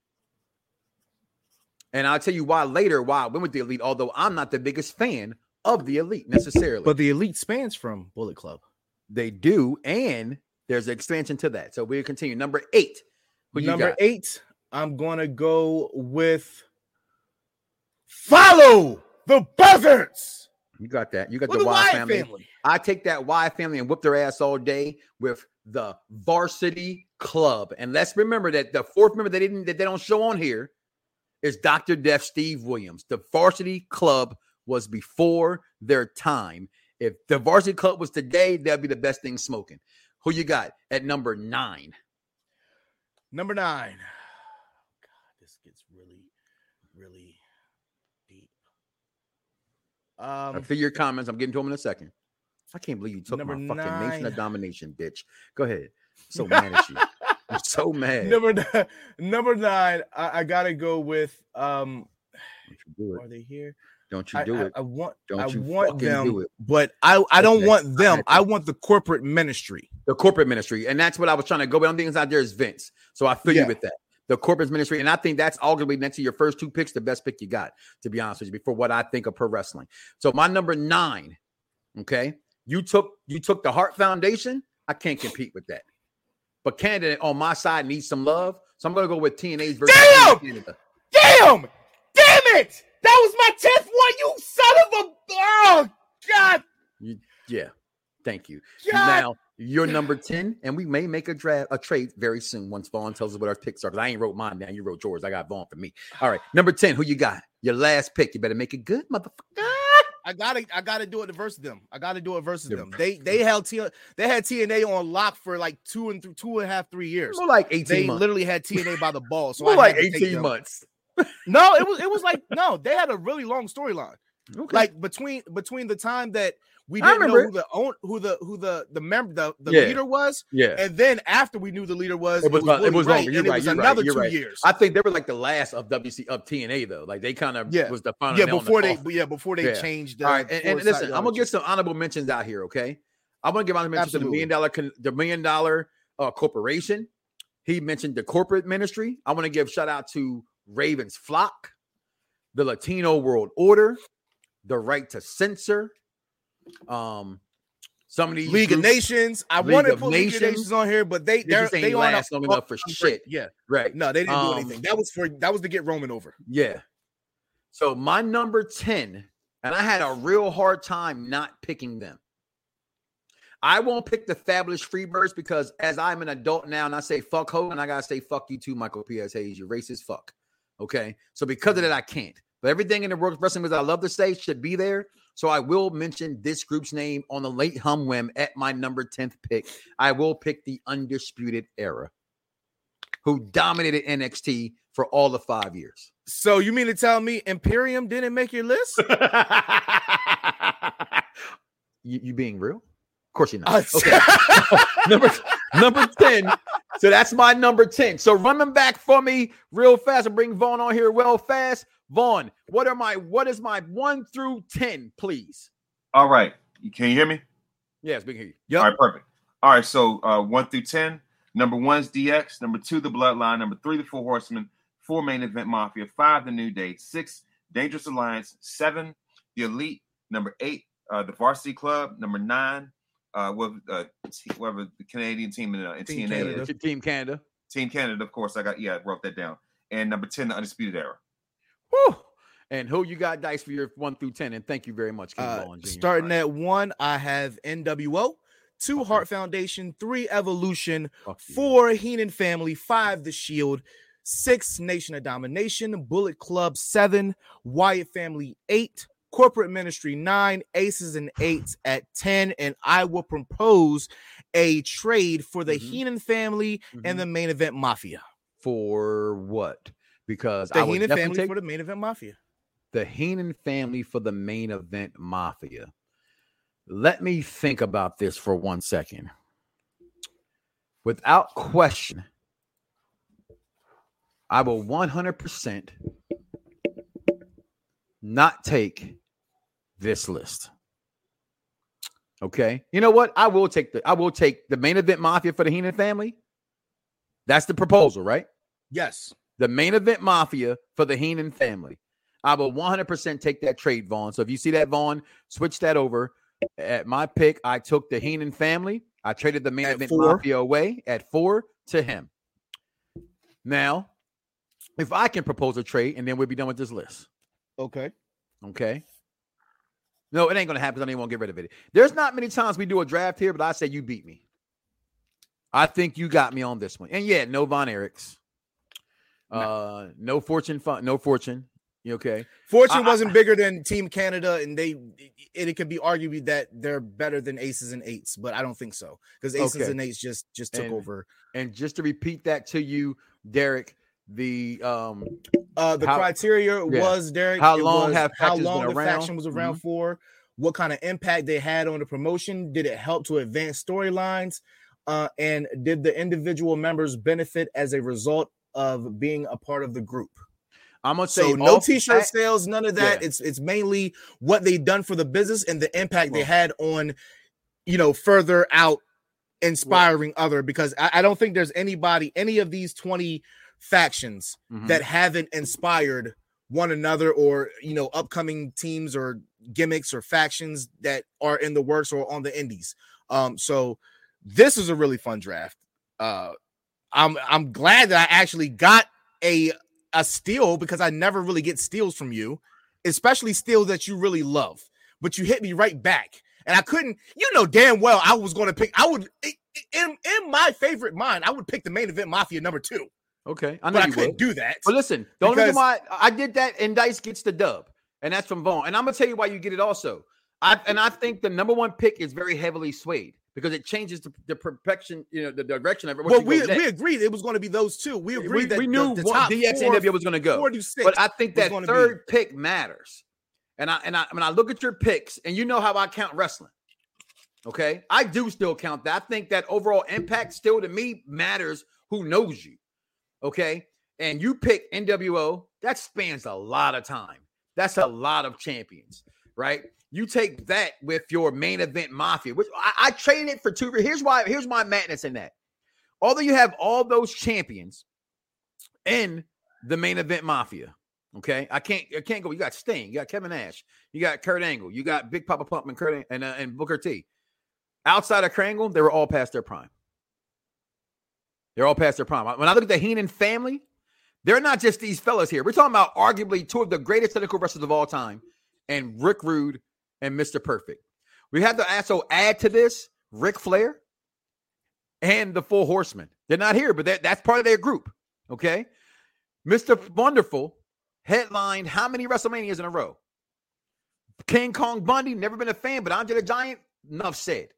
And I'll tell you why later, why I went with the elite, although I'm not the biggest fan of the elite necessarily. But the elite spans from Bullet Club. they do, and there's an expansion to that. So we'll continue. Number eight. Number eight, I'm gonna go with follow the buzzards. You got that. You got With the the Y family. family. I take that Y family and whip their ass all day with the varsity club. And let's remember that the fourth member they didn't that they don't show on here is Dr. Death Steve Williams. The varsity club was before their time. If the varsity club was today, that'd be the best thing smoking. Who you got at number nine? Number nine. God, this gets really, really deep. I Um, feel your comments. I'm getting to them in a second. I can't believe you took my fucking nation of domination, bitch. Go ahead. So mad at you. I'm so mad. number nine, number nine, I, I gotta go with um. Don't you do Are they here? Don't you do I- it. I want, Don't I you want them, do it. but I, I don't want them. I want the corporate ministry. the corporate ministry, and that's what I was trying to go. But I'm thinking out there is Vince, so I feel Yeah. you with that. The corporate ministry, and I think that's arguably next to your first two picks, the best pick you got, to be honest with you, for what I think of pro wrestling. So my number nine, okay, you took you took the Hart Foundation. I can't compete with that. But Canada on my side needs some love, so I'm gonna go with TNA's versus Damn! Canada. Damn! Damn it! That was my tenth one. You son of a oh god! You, yeah, thank you. God. Now you're number 10, and we may make a draft a trade very soon once Vaughn tells us what our picks are. Because I ain't wrote mine down. You wrote yours. I got Vaughn for me. All right. Number 10, who you got? Your last pick. You better make it good, motherfucker. I gotta, I gotta do it versus them. I gotta do it versus Yeah. them. They, they held T, they had TNA on lock for like two and th- two and a half, three years. More like 18 They months. literally had TNA by the ball. So like had to take 18 months. No, it was, it was like no. They had a really long storyline. Okay. Like between between the time that we didn't know who the own who the who the the member the, the Yeah. leader was, yeah. and then after we knew the leader was, It was, it was Ray, longer. You're and it right. was You're another right. You're two right. years. I think they were like the last of WC of TNA though. Like they kind of Yeah. was the final. yeah, in the before they yeah before they Yeah. changed. Uh, All right, and, and listen, I'm gonna get some honorable mentions out here. Okay, I'm gonna give honorable mentions to the million dollar the million dollar uh, corporation. He mentioned the corporate ministry. I want to give shout out to Ravens Flock, the Latino World Order, the Right to Censor. Um, some of these League of Nations. I League wanted to put League of Nations. Nations on here, but they They they're, ain't they on a- last long enough for shit. Yeah, right? no, they didn't Um, do anything. That was for that was to get Roman over. Yeah. So my number 10, and I had a real hard time not picking them. I won't pick the fabulous Freebirds because as I'm an adult now and I say fuck Hogan, I gotta say fuck you too, Michael P.S. Hayes. You racist fuck. Okay. So because of that, I can't. but everything in the world wrestling that I love to say should be there. So I will mention this group's name on the late hum whim at my number 10th pick. I will pick the Undisputed Era, who dominated NXT for all the five years. So you mean to tell me Imperium didn't make your list? you, you being real? Of course you're not. Uh, okay. number number 10. So that's my number 10. So run them back for me real fast and bring Vaughn on here real fast. Vaughn, what are my what is my one through 10, please? All right. Can you hear me? Yes, we can hear you. All right, perfect. All right, so uh, one through ten. Number one is DX. Number two, the Bloodline. Number three, the Four Horsemen. Four, Main Event Mafia. Five, the New Day. Six, Dangerous Alliance. Seven, the Elite. Number eight, uh, the Varsity Club. Number nine, uh, what, uh, the Canadian team in, uh, in Team TNA Canada. is. Team Canada. Team Canada, of course. I got yeah, I wrote that down. And number ten, the Undisputed Era. Woo! And who you got dice for your one through 10? And thank you very much, King Uh, Jr. starting at one, I have NWO, two Heart Foundation, three Evolution, four Heenan Family, five The Shield, six Nation of Domination, Bullet Club, seven Wyatt Family, eight Corporate Ministry, nine Aces and Eights at 10. And I will propose a trade for the Heenan Family and the main event Mafia. For what? Because The I Heenan Family take for the main event Mafia. the Heenan family for the main event Mafia. Let me think about this for one second. Without question, I will 100% not take this list. Okay. You know what? I will take the I will take the main event mafia for the Heenan family. That's the proposal, right? Yes. The main event mafia for the Heenan family. I will 100% take that trade, Vaughn. So if you see that, Vaughn, switch that over. At my pick, I took the Heenan family. I traded the main At event four. mafia away at four to him. Now, if I can propose a trade, and then we'll be done with this list. Okay. Okay. No, it ain't gonna happen. I don't even want to get rid of it. There's not many times we do a draft here, but I say you beat me. I think you got me on this one. And yeah, no Von Erichs. Uh no fortune fun, no fortune. You okay? Fortune I- I- wasn't bigger than Team Canada, and they it, it could be argued that they're better than Aces and Eights, but I don't think so because Aces Okay. and Eights just just took And- over. And just to repeat that to you, Derek, the um Uh, the how- criteria yeah. was Derek. How long was have how long the around? faction was around Mhm. for? What kind of impact they had on the promotion? Did it help to advance storylines? Uh, and did the individual members benefit as a result of being a part of the group? I'm gonna say So no off t-shirt sales, none of that. Yeah. It's it's mainly what they done for the business and the impact they had on, you know, further out inspiring other. Because I, I don't think there's anybody, any of these twenty factions Mhm. that haven't inspired one another or you know upcoming teams or gimmicks or factions that are in the works or on the indies. Um, so this is a really fun draft. Uh, I'm I'm glad that I actually got a a steal because I never really get steals from you, especially steals that you really love. But you hit me right back, and I couldn't. You know damn well I was going to pick. I would in in my favorite mind. I would pick the main event Mafia number two. Okay, I know but I you couldn't would. do that. But listen, the only reason why I did that and Dice gets the dub, and that's from Vaughn. And I'm gonna tell you why you get it also. I and I think the number one pick is very heavily swayed because it changes the, the perfection, you know, the direction of it. Well, we, we agreed it was going to be those two. We we, agreed that we the- knew the, what top DX four, NWO was going to go. four to six but I think that third pick matters. And I and I when I look at your picks, and you know how I count wrestling. Okay, I do still count that. I think that overall impact still to me matters. Who knows you? Okay, and you pick NWO. That spans a lot of time. That's a lot of champions, right? You take that with your main event mafia, which I, I traded it for two. Here's why. Here's my madness in that. Although you have all those champions in the main event mafia, okay, I can't. I can't go. You got Sting. You got Kevin Nash. You got Kurt Angle. You got Big Papa Pump and Kurt and uh, and Booker T. Outside of Kurt Angle, they were all past their prime. They're all past their prime. When I look at the Heenan family, they're not just these fellas here. We're talking about arguably two of the greatest technical wrestlers of all time, and Rick Rude and Mr. Perfect. We have to also add to this Ric Flair and the Four Horsemen. They're not here, but that- that's part of their group. Okay. Mr. Wonderful headlined how many WrestleManias in a row? King Kong Bundy, never been a fan, but Andre the Giant, enough said.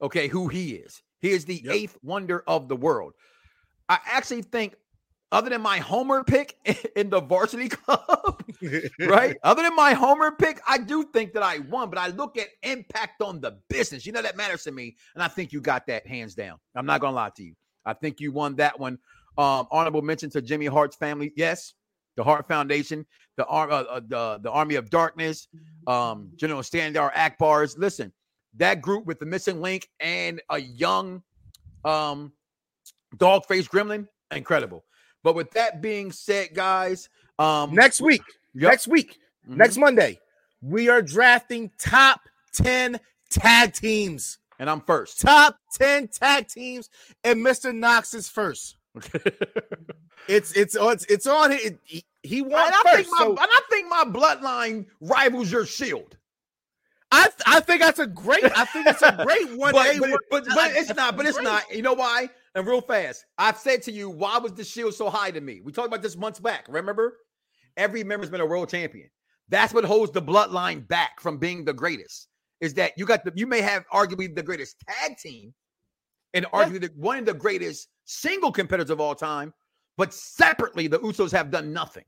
Okay, who he is. He is the eighth wonder of the world. I actually think, other than my homer pick in the varsity club, right? Other than my homer pick, I do think that I won, but I look at impact on the business. You know, that matters to me. And I think you got that hands down. I'm not going to lie to you. I think you won that one. Um, honorable mention to Jimmy Hart's family. Yes, the Hart Foundation, the Ar- uh, uh, the the Army of Darkness, um, General Skandor Akbar's. Listen, that group with the missing link and a young um dog face gremlin, incredible. But with that being said, guys, um Next week, Yep. next week, next Monday, we are drafting top 10 tag teams. and I'm first. Top 10 tag teams, and Mr. Knoxxx is first. It's it's oh, it's it's on it. He, he won And I first. think my so and I think my bloodline rivals your shield. I th- I think that's a great. I think it's a great one. but, but, but, but it's not. But it's not. You know why? And real fast, I've said to you, why was the shield so high to me? We talked about this months back. Remember, every member's been a world champion. That's what holds the bloodline back from being the greatest. Is that you got the you may have arguably the greatest tag team, and arguably the, one of the greatest single competitors of all time, but separately the Usos have done nothing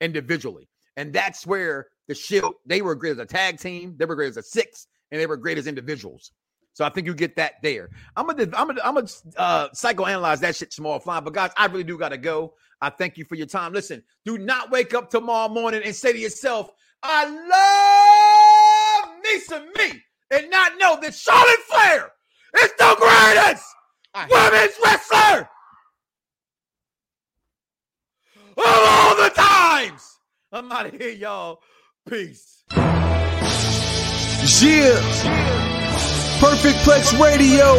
individually, and that's where the Shield they were great as a tag team, they were great as a six, and they were great as individuals. So I think you get that there. I'm gonna I'm gonna I'm gonna uh, psychoanalyze that shit small fly. But guys, I really do gotta go. I thank you for your time. Listen, do not wake up tomorrow morning and say to yourself, "I love me some me," and not know that Charlotte Flair is the greatest women's wrestler of all the times. I'm out of here, y'all. Peace. Yeah. Perfect Plex Radio.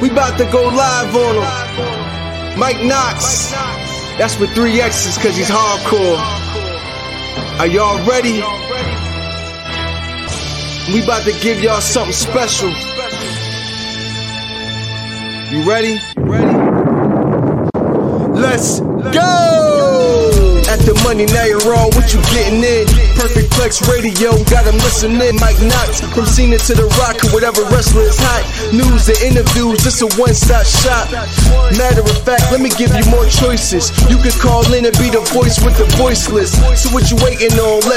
We about to go live on him. Mike Knoxxx. That's with three X's because he's hardcore. Are y'all ready? We about to give y'all something special. You ready? Ready? Let's go! At the money, now you're raw, what you getting in? Perfect Plex Radio, got 'em listening. Mike Knoxxx, from Cena to The Rock, or whatever wrestler is hot. News and interviews, it's a one-stop shop. Matter of fact, let me give you more choices. You could call in and be the voice with the voiceless. So what you waiting on?